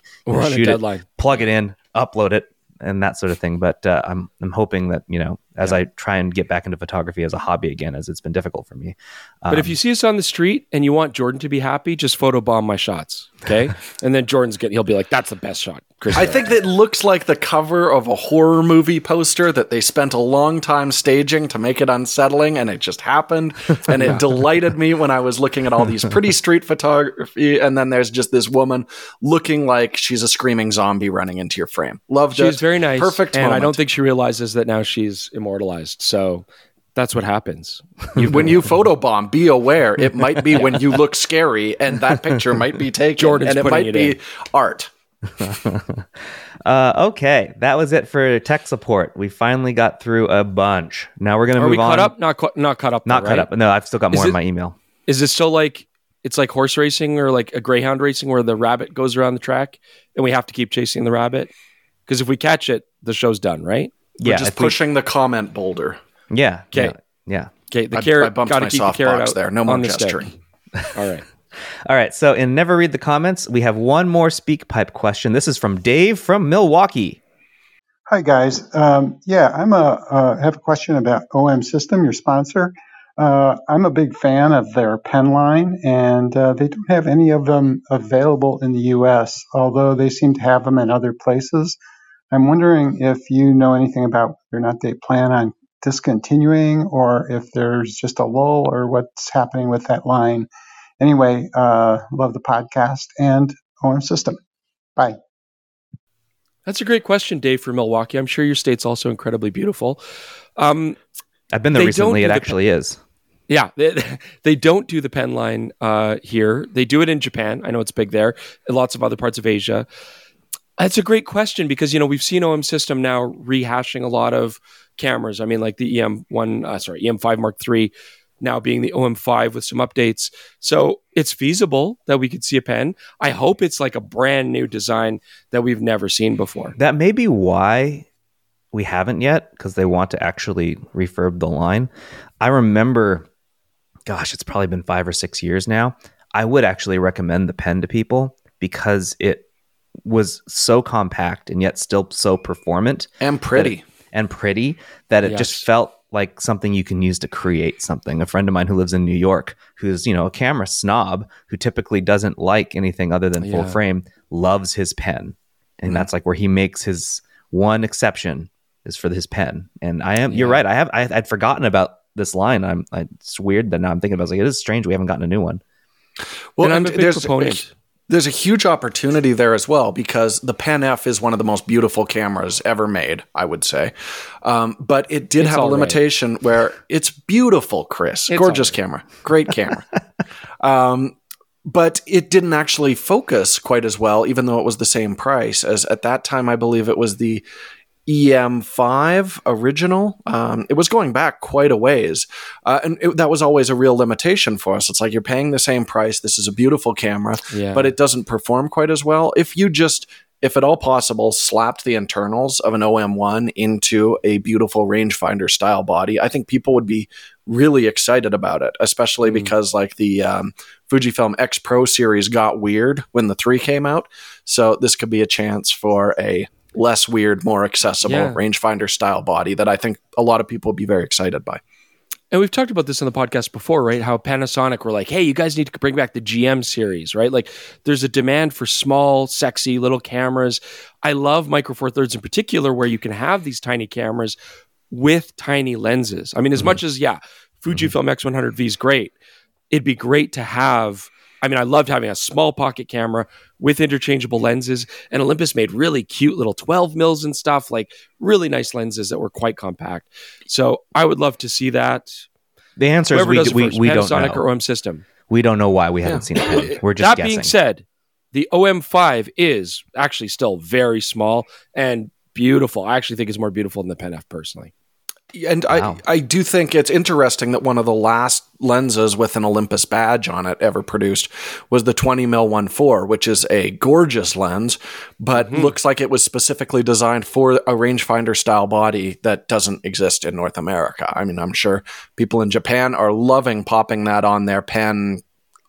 shoot it plug it in upload it and that sort of thing but uh, i'm i'm hoping that you know as Yeah. I try and get back into photography as a hobby again, as it's been difficult for me. But if Um, you see us on the street and you want Jordan to be happy, just photobomb my shots, okay? and then Jordan's get he'll be like, "That's the best shot." Chris I think that looks like the cover of a horror movie poster that they spent a long time staging to make it unsettling, and it just happened. And it <laughs> delighted me when I was looking at all these pretty <laughs> street photography, and then there's just this woman looking like she's a screaming zombie running into your frame. Loved it. she's very nice, Perfect. and I don't think she realizes that now she's immortalized. So that's what happens. <laughs> when you photobomb, be aware it might be when you look scary, and that picture might be taken, Jordan's and it might it be in. art. <laughs> uh, okay, that was it for tech support. We finally got through a bunch. Now we're gonna Are move we on. caught up? Not ca- not caught up. Not though, caught right? up. No, I've still got Is more in my email. Is this still like it's like horse racing or like a greyhound racing where the rabbit goes around the track and we have to keep chasing the rabbit? Because if we catch it, the show's done, right? yeah, just if we- pushing the comment boulder. Yeah, 'Kay. yeah, yeah. Okay, the I- I carrot bumped got to my keep the carrot softbox out there. No more on the stick. gesturing. <laughs> All right. All right, so in Never Read the Comments, we have one more SpeakPipe question. This is from Dave from Milwaukee. Hi guys. Um, yeah, I'm a uh, have a question about OM System, your sponsor. Uh, I'm a big fan of their pen line, and uh, they don't have any of them available in the U.S. Although they seem to have them in other places. I'm wondering if you know anything about whether or not they plan on discontinuing, or if there's just a lull, or what's happening with that line. Anyway, uh, love the podcast and OM System. Bye. That's a great question, Dave, for Milwaukee. I'm sure your state's also incredibly beautiful. Um, I've been there recently. do It the- actually is. yeah, they, <laughs> they don't do the pen line uh, here. They do it in Japan. I know it's big there. And lots of other parts of Asia. That's a great question because you know we've seen OM System now rehashing a lot of cameras. I mean, like the EM one, uh, sorry, EM five Mark three, now being the OM five with some updates. So it's feasible that we could see a pen. I hope it's like a brand new design that we've never seen before. That may be why we haven't yet, because they want to actually refurb the line. I remember, gosh, it's probably been five or six years now. I would actually recommend the pen to people because it was so compact and yet still so performant And pretty. and pretty that it Yes. just felt like something you can use to create something. A friend of mine who lives in New York, who's, you know, a camera snob who typically doesn't like anything other than full Yeah. frame, loves his pen. And Mhm. that's like where he makes his one exception is for his pen. And I am you're right. I have I, I'd forgotten about this line. I'm I, it's weird that now I'm thinking about it. It's like it is strange we haven't gotten a new one. Well, and I'm a big there's proponent. There's a huge opportunity there as well because the Pen F is one of the most beautiful cameras ever made, I would say. Um, but it did It's have a all right. limitation where it's beautiful, Chris. It's Gorgeous all camera, great camera. <laughs> um, but it didn't actually focus quite as well, even though it was the same price as at that time. I believe it was the EM5 original. Um, it was going back quite a ways. Uh, and it, that was always a real limitation for us. It's like you're paying the same price. This is a beautiful camera, Yeah. but it doesn't perform quite as well. If you just, if at all possible, slapped the internals of an OM1 into a beautiful rangefinder style body, I think people would be really excited about it, especially Mm. because like the um, Fujifilm X Pro series got weird when the 3 came out. So this could be a chance for a less weird, more accessible Yeah. rangefinder style body that I think a lot of people would be very excited by. And we've talked about this on the podcast before, right? How Panasonic were like, hey, you guys need to bring back the GM series, right? Like there's a demand for small, sexy little cameras. I love Micro Four Thirds in particular, where you can have these tiny cameras with tiny lenses. I mean, as mm-hmm. much as, yeah, Fujifilm X100V is great, it'd be great to have. I mean, I loved having a small pocket camera with interchangeable lenses, and Olympus made really cute little 12 mils and stuff, like really nice lenses that were quite compact. So I would love to see that. The answer is we, we, we don't know. or OM System. we don't know why we haven't seen pen. We're <laughs> just that guessing. being said, the OM5 is actually still very small and beautiful. I actually think it's more beautiful than the Pen F personally. And Wow. I, I do think it's interesting that one of the last lenses with an Olympus badge on it ever produced was the 20 mm 1.4, which is a gorgeous lens, but Mhm. looks like it was specifically designed for a rangefinder style body that doesn't exist in North America. I mean, I'm sure people in Japan are loving popping that on their pen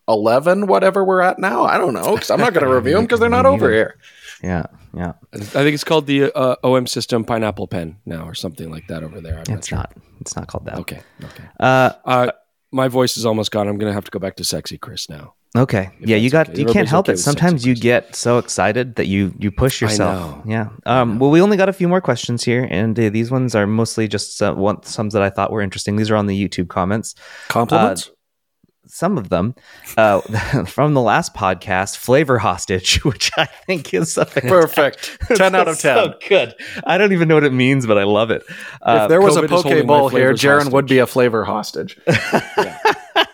11, whatever we're at now. I don't know because I'm not going <laughs> to review them because they're not over here. Yeah, yeah. I think it's called the uh, OM System Pineapple Pen now, or something like that over there. I'm It's not. It's not called that. Okay. Okay. Uh, Uh, my voice is almost gone. I'm going to have to go back to sexy Chris now. okay. Yeah, you got. okay. You can't help okay it. Sometimes you get so excited that you you push yourself. know. Yeah. Um. Well, we only got a few more questions here, and uh, these ones are mostly just uh, one, some that I thought were interesting. These are on the YouTube comments. Compliments? Some of them uh, <laughs> from the last podcast, Flavor Hostage, <laughs> which I think is Perfect. <laughs> 10 out of 10. So good. I don't even know what it means, but I love it. Uh, if there was COVID a is holding my Pokeball here, Jaron would be a flavor hostage. uh,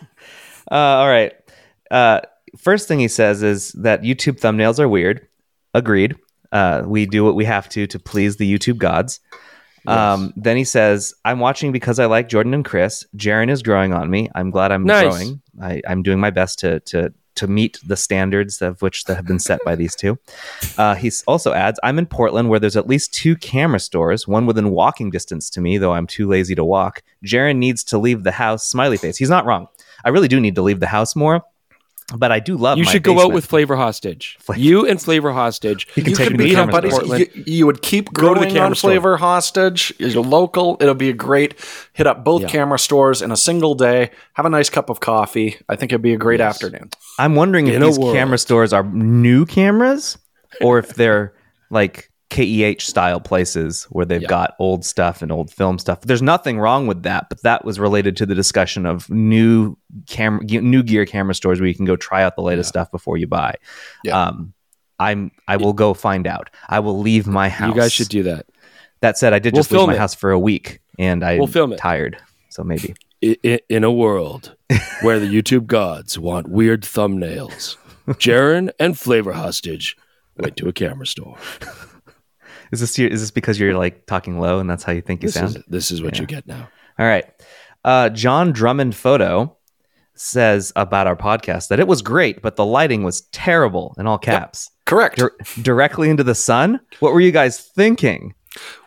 all right. Uh, first thing he says is that YouTube thumbnails are weird. Agreed. Uh, we do what we have to to please the YouTube gods. Um, then he says, I'm watching because I like Jordan and Chris. Jaron is growing on me. I'm glad I'm Nice. growing. I, I'm doing my best to to to meet the standards of which that have been set by these two. Uh, he also adds, I'm in Portland where there's at least two camera stores, one within walking distance to me, though I'm too lazy to walk. Jaron needs to leave the house. Smiley face. He's not wrong. I really do need to leave the house more, but I do love. You my should go out with Flavor Hostage. <laughs> Flavor- you and Flavor Hostage. You can You take could me to be the buddies. Portland. You, you would keep Go to the growing camera on store. Flavor Hostage. You're local. It'll be a great hit up both Yeah. camera stores in a single day. Have a nice cup of coffee. I think it'd be a great Yes. afternoon. I'm wondering if In a these world. camera stores are new cameras or if they're like KEH style places where they've Yeah. got old stuff and old film stuff. There's nothing wrong with that, but that was related to the discussion of new camera, new gear camera stores where you can go try out the latest stuff before you buy. Yeah. Um, I'm. I will go find out. I will leave my house. You guys should do that. That said, I did We'll just leave my it. house for a week, and I'm We'll film it. tired. So maybe. I- I- in a world <laughs> where the YouTube gods want weird thumbnails, <laughs> Jaron and Flavor Hostage went to a camera store. Is this is this because you're like talking low and that's how you think you This sound? is, this is what you get now. All right. Uh, John Drummond Photo says about our podcast that it was great, but the lighting was terrible in all caps. Correct. Dir- directly into the sun? What were you guys thinking?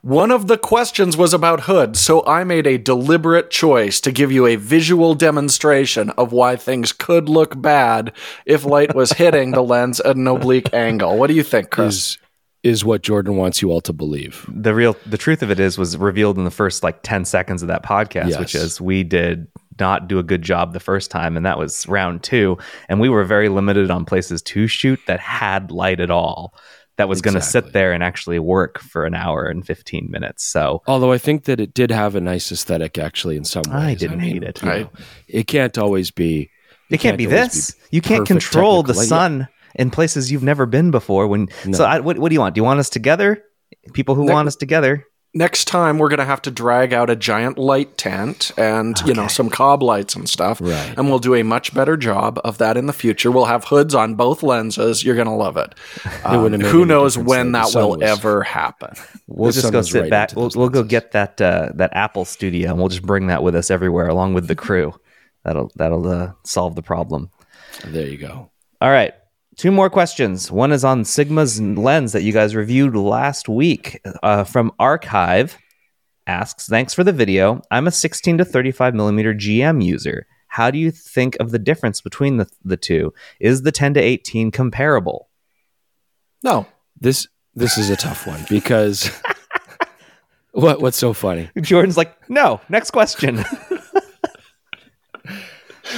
One of the questions was about Hood, so I made a deliberate choice to give you a visual demonstration of why things could look bad if light was hitting the lens at an oblique angle. What do you think, Chris? Is is what Jordan wants you all to believe. The real the truth of it is was revealed in the first like 10 seconds of that podcast, Yes. which is we did not do a good job the first time and that was round 2 and we were very limited on places to shoot that had light at all. That was going to sit there and actually work for an hour and 15 minutes. So Although I think that it did have a nice aesthetic, actually, in some ways. I didn't hate it. you know, it can't always be. It can't be always this. you can't control the light. sun in places you've never been before. When No. so, I, what, what do you want? Do you want us together? People who Ne- want us together. Next time, we're going to have to drag out a giant light tent and, you know, some cob lights and stuff. Right. And we'll do a much better job of that in the future. We'll have hoods on both lenses. You're going to love it. <laughs> Um, wouldn't have made who knows when though. That will was- ever happen. <laughs> We'll just go sit right back. We'll, we'll go get that uh, that Apple Studio, and we'll just bring that with us everywhere, along with the crew. That'll that'll uh, solve the problem. There you go. All right. Two more questions. One is on Sigma's lens that you guys reviewed last week uh, from Archive. Asks, thanks for the video. I'm a 16 to 35 millimeter GM user. How do you think of the difference between the, the two? Is the 10 to 18 comparable? No. This this is a tough one because <laughs> what what's so funny? Jordan's like, no. Next question. <laughs>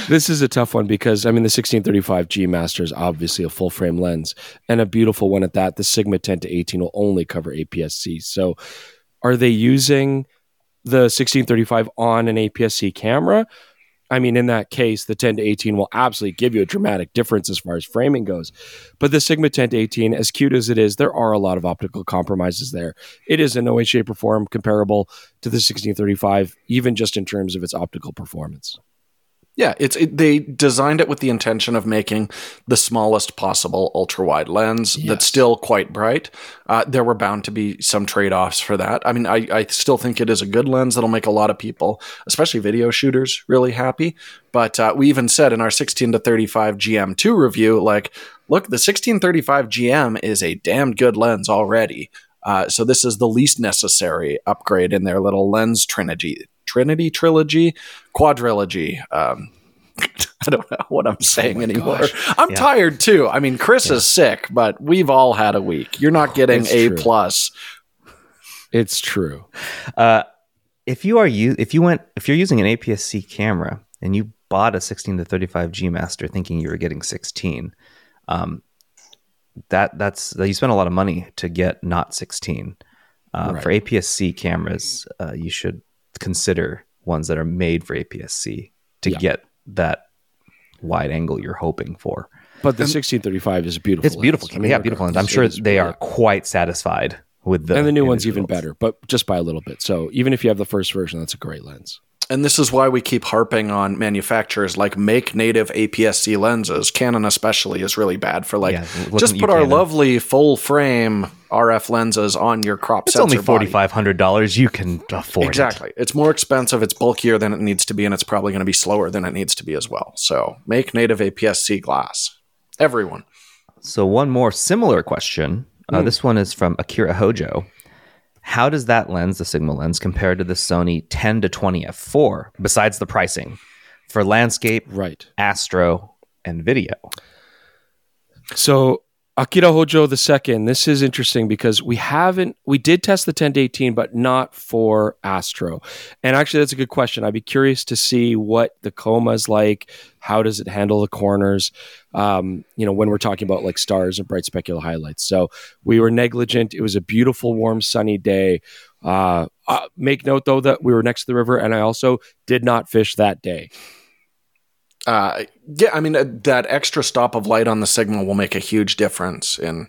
This is a tough one because I mean the 1635 G Master is obviously a full frame lens and a beautiful one at that. The Sigma 10 to 18 will only cover APS-C. So are they using the 1635 on an APS-C camera? I mean, in that case, the 10 to 18 will absolutely give you a dramatic difference as far as framing goes. But the Sigma 10 to 18, as cute as it is, there are a lot of optical compromises there. It is in no way, shape, or form comparable to the 1635, even just in terms of its optical performance. Yeah, it's it, they designed it with the intention of making the smallest possible ultra wide lens Yes. that's still quite bright. Uh, there were bound to be some trade offs for that. I mean, I, I still think it is a good lens that'll make a lot of people, especially video shooters, really happy. But uh, we even said in our 16 to 35 GM2 review, like, look, the 1635 GM is a damn good lens already. Uh, so this is the least necessary upgrade in their little lens trinity, trinity trilogy, quadrilogy. Um, <laughs> I don't know what I'm saying anymore. gosh. <laughs> I'm Yeah. tired too. I mean, Chris is sick, but we've all had a week. You're not getting It's a true. plus. It's true. Uh, if you are you if you went if you're using an APS-C camera and you bought a 16 to 35 G Master thinking you were getting 16, um, that that's you spent a lot of money to get not 16. Uh, Right. For APS-C cameras, uh, you should consider ones that are made for APS-C to Yeah. get that wide angle you're hoping for. But the 1635 is beautiful. It's beautiful. I mean, yeah, beautiful. lens. I'm sure it is they are brilliant. quite satisfied with the and the new one's even individuals. better, but just by a little bit. So even if you have the first version, that's a great lens. And this is why we keep harping on manufacturers like make native APS-C lenses. Canon especially is really bad for like Yeah, just put our Canon. lovely full frame RF lenses on your crop It's sensor only forty five hundred dollars. You can afford it. Exactly. It's more expensive, it's bulkier than it needs to be, and it's probably going to be slower than it needs to be as well. So make native APS-C glass. Everyone. So one more similar question. Uh, Hmm. This one is from Akira Hojo. How does that lens, the Sigma lens, compare to the Sony 10 to 20 f4? Besides the pricing for landscape, Right. astro, and video. So Akira Hojo the second. This is interesting because we haven't we did test the 10 to 18, but not for Astro. And actually, that's a good question. I'd be curious to see what the coma is like. How does it handle the corners? Um, you know, when we're talking about like stars and bright specular highlights. So we were negligent. It was a beautiful, warm, sunny day. Uh, uh, make note though that we were next to the river, and I also did not fish that day. Uh, yeah, I mean, uh, that extra stop of light on the Sigma will make a huge difference in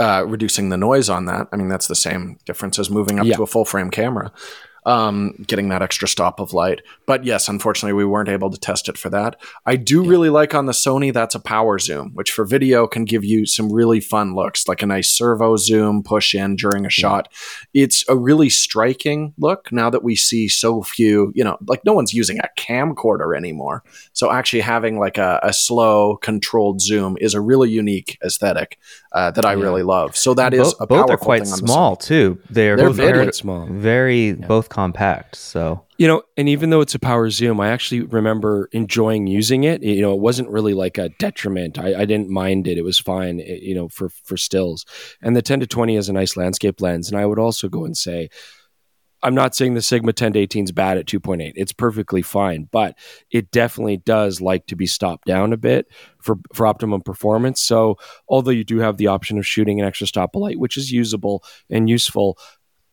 uh, reducing the noise on that. I mean, that's the same difference as moving up Yeah. to a full frame camera, um, getting that extra stop of light. But yes, unfortunately, we weren't able to test it for that. I do really like on the Sony, that's a power zoom, which for video can give you some really fun looks, like a nice servo zoom push in during a shot. It's a really striking look now that we see so few, you know, like no one's using a camcorder anymore. So actually having like a, a slow, controlled zoom is a really unique aesthetic uh, that I Yeah. really love. So that is both, a both are quite thing on the small too. They're, They're both very very, quite small. very both compact. So You know, and even though it's a power zoom, I actually remember enjoying using it. You know, it wasn't really like a detriment. I, I didn't mind it; it was fine. eh, You know, for for stills. And the ten to twenty is a nice landscape lens. And I would also go and say, I'm not saying the Sigma 10 to 18 is bad at 2.8. It's perfectly fine, but it definitely does like to be stopped down a bit for for optimum performance. So, although you do have the option of shooting an extra stop of light, which is usable and useful,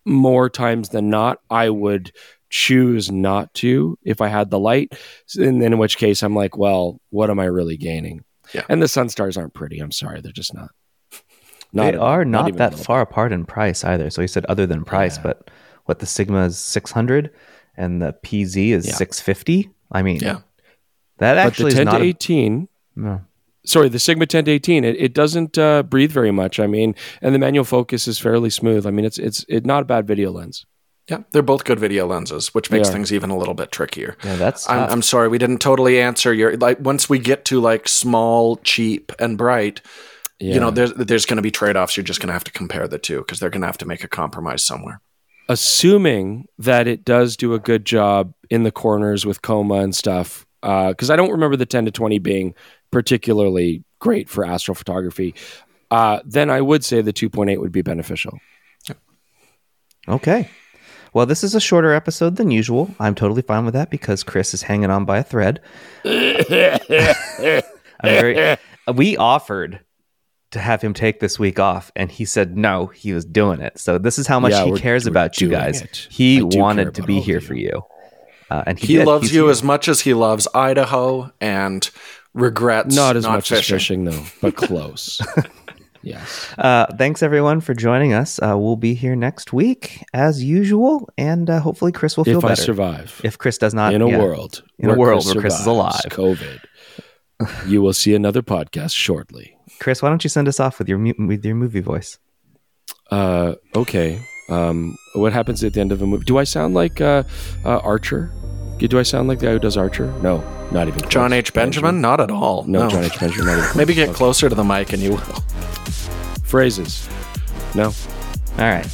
more times than not, I would choose not to if I had the light. And then in which case I'm like, well, what am I really gaining? Yeah. And the sun stars aren't pretty. I'm sorry, they're just not. they at- are not, even a that far apart in price either. So he said other than price, Yeah. but what the Sigma is 600 and the PZ is Yeah. 650. I mean, Yeah. that actually But actually the is 10 not to a- 18 no. sorry, the Sigma 10 to 18, it, it doesn't uh, breathe very much. I mean, and the manual focus is fairly smooth. I mean, it's it's it, not a bad video lens. Yeah, they're both good video lenses, which makes are. things even a little bit trickier. Yeah, that's I'm. I'm sorry, we didn't totally answer your like. Once we get to like small, cheap, and bright, Yeah. you know, there's there's going to be trade offs. You're just going to have to compare the two because they're going to have to make a compromise somewhere. Assuming that it does do a good job in the corners with coma and stuff. Because I don't remember the 10 to 20 being particularly great for astrophotography. Uh, then I would say the 2.8 would be beneficial. Okay. Well, this is a shorter episode than usual. I'm totally fine with that because Chris is hanging on by a thread. <laughs> Very, we offered to have him take this week off, and he said no, he was doing it. So this is how much Yeah, he cares about you guys. it. He I do care wanted to be here you. for you, uh, and he, He loves He's you here. as much as he loves Idaho and regrets Not as not much fishing. as fishing, though, but <laughs> close. yes. Uh, thanks everyone for joining us. Uh, we'll be here next week as usual, and uh, hopefully Chris will feel better. If I survive If Chris does not, in a yeah. world, In a world where Chris is survives alive. COVID, you will see another podcast shortly. Chris, why don't you send us off with your with your movie voice? Uh, okay. Um, what happens at the end of a movie? Do I sound like uh, uh, Archer? Do I sound like the guy who does Archer? No, not even. Close. John H. Benjamin? Benjamin? Not at all. No, no. John H. Benjamin. <laughs> Maybe get closer to the mic and you will. Phrases. No. All right.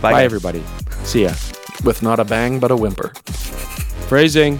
Bye, Bye everybody. See ya. With not a bang, but a whimper. Phrasing.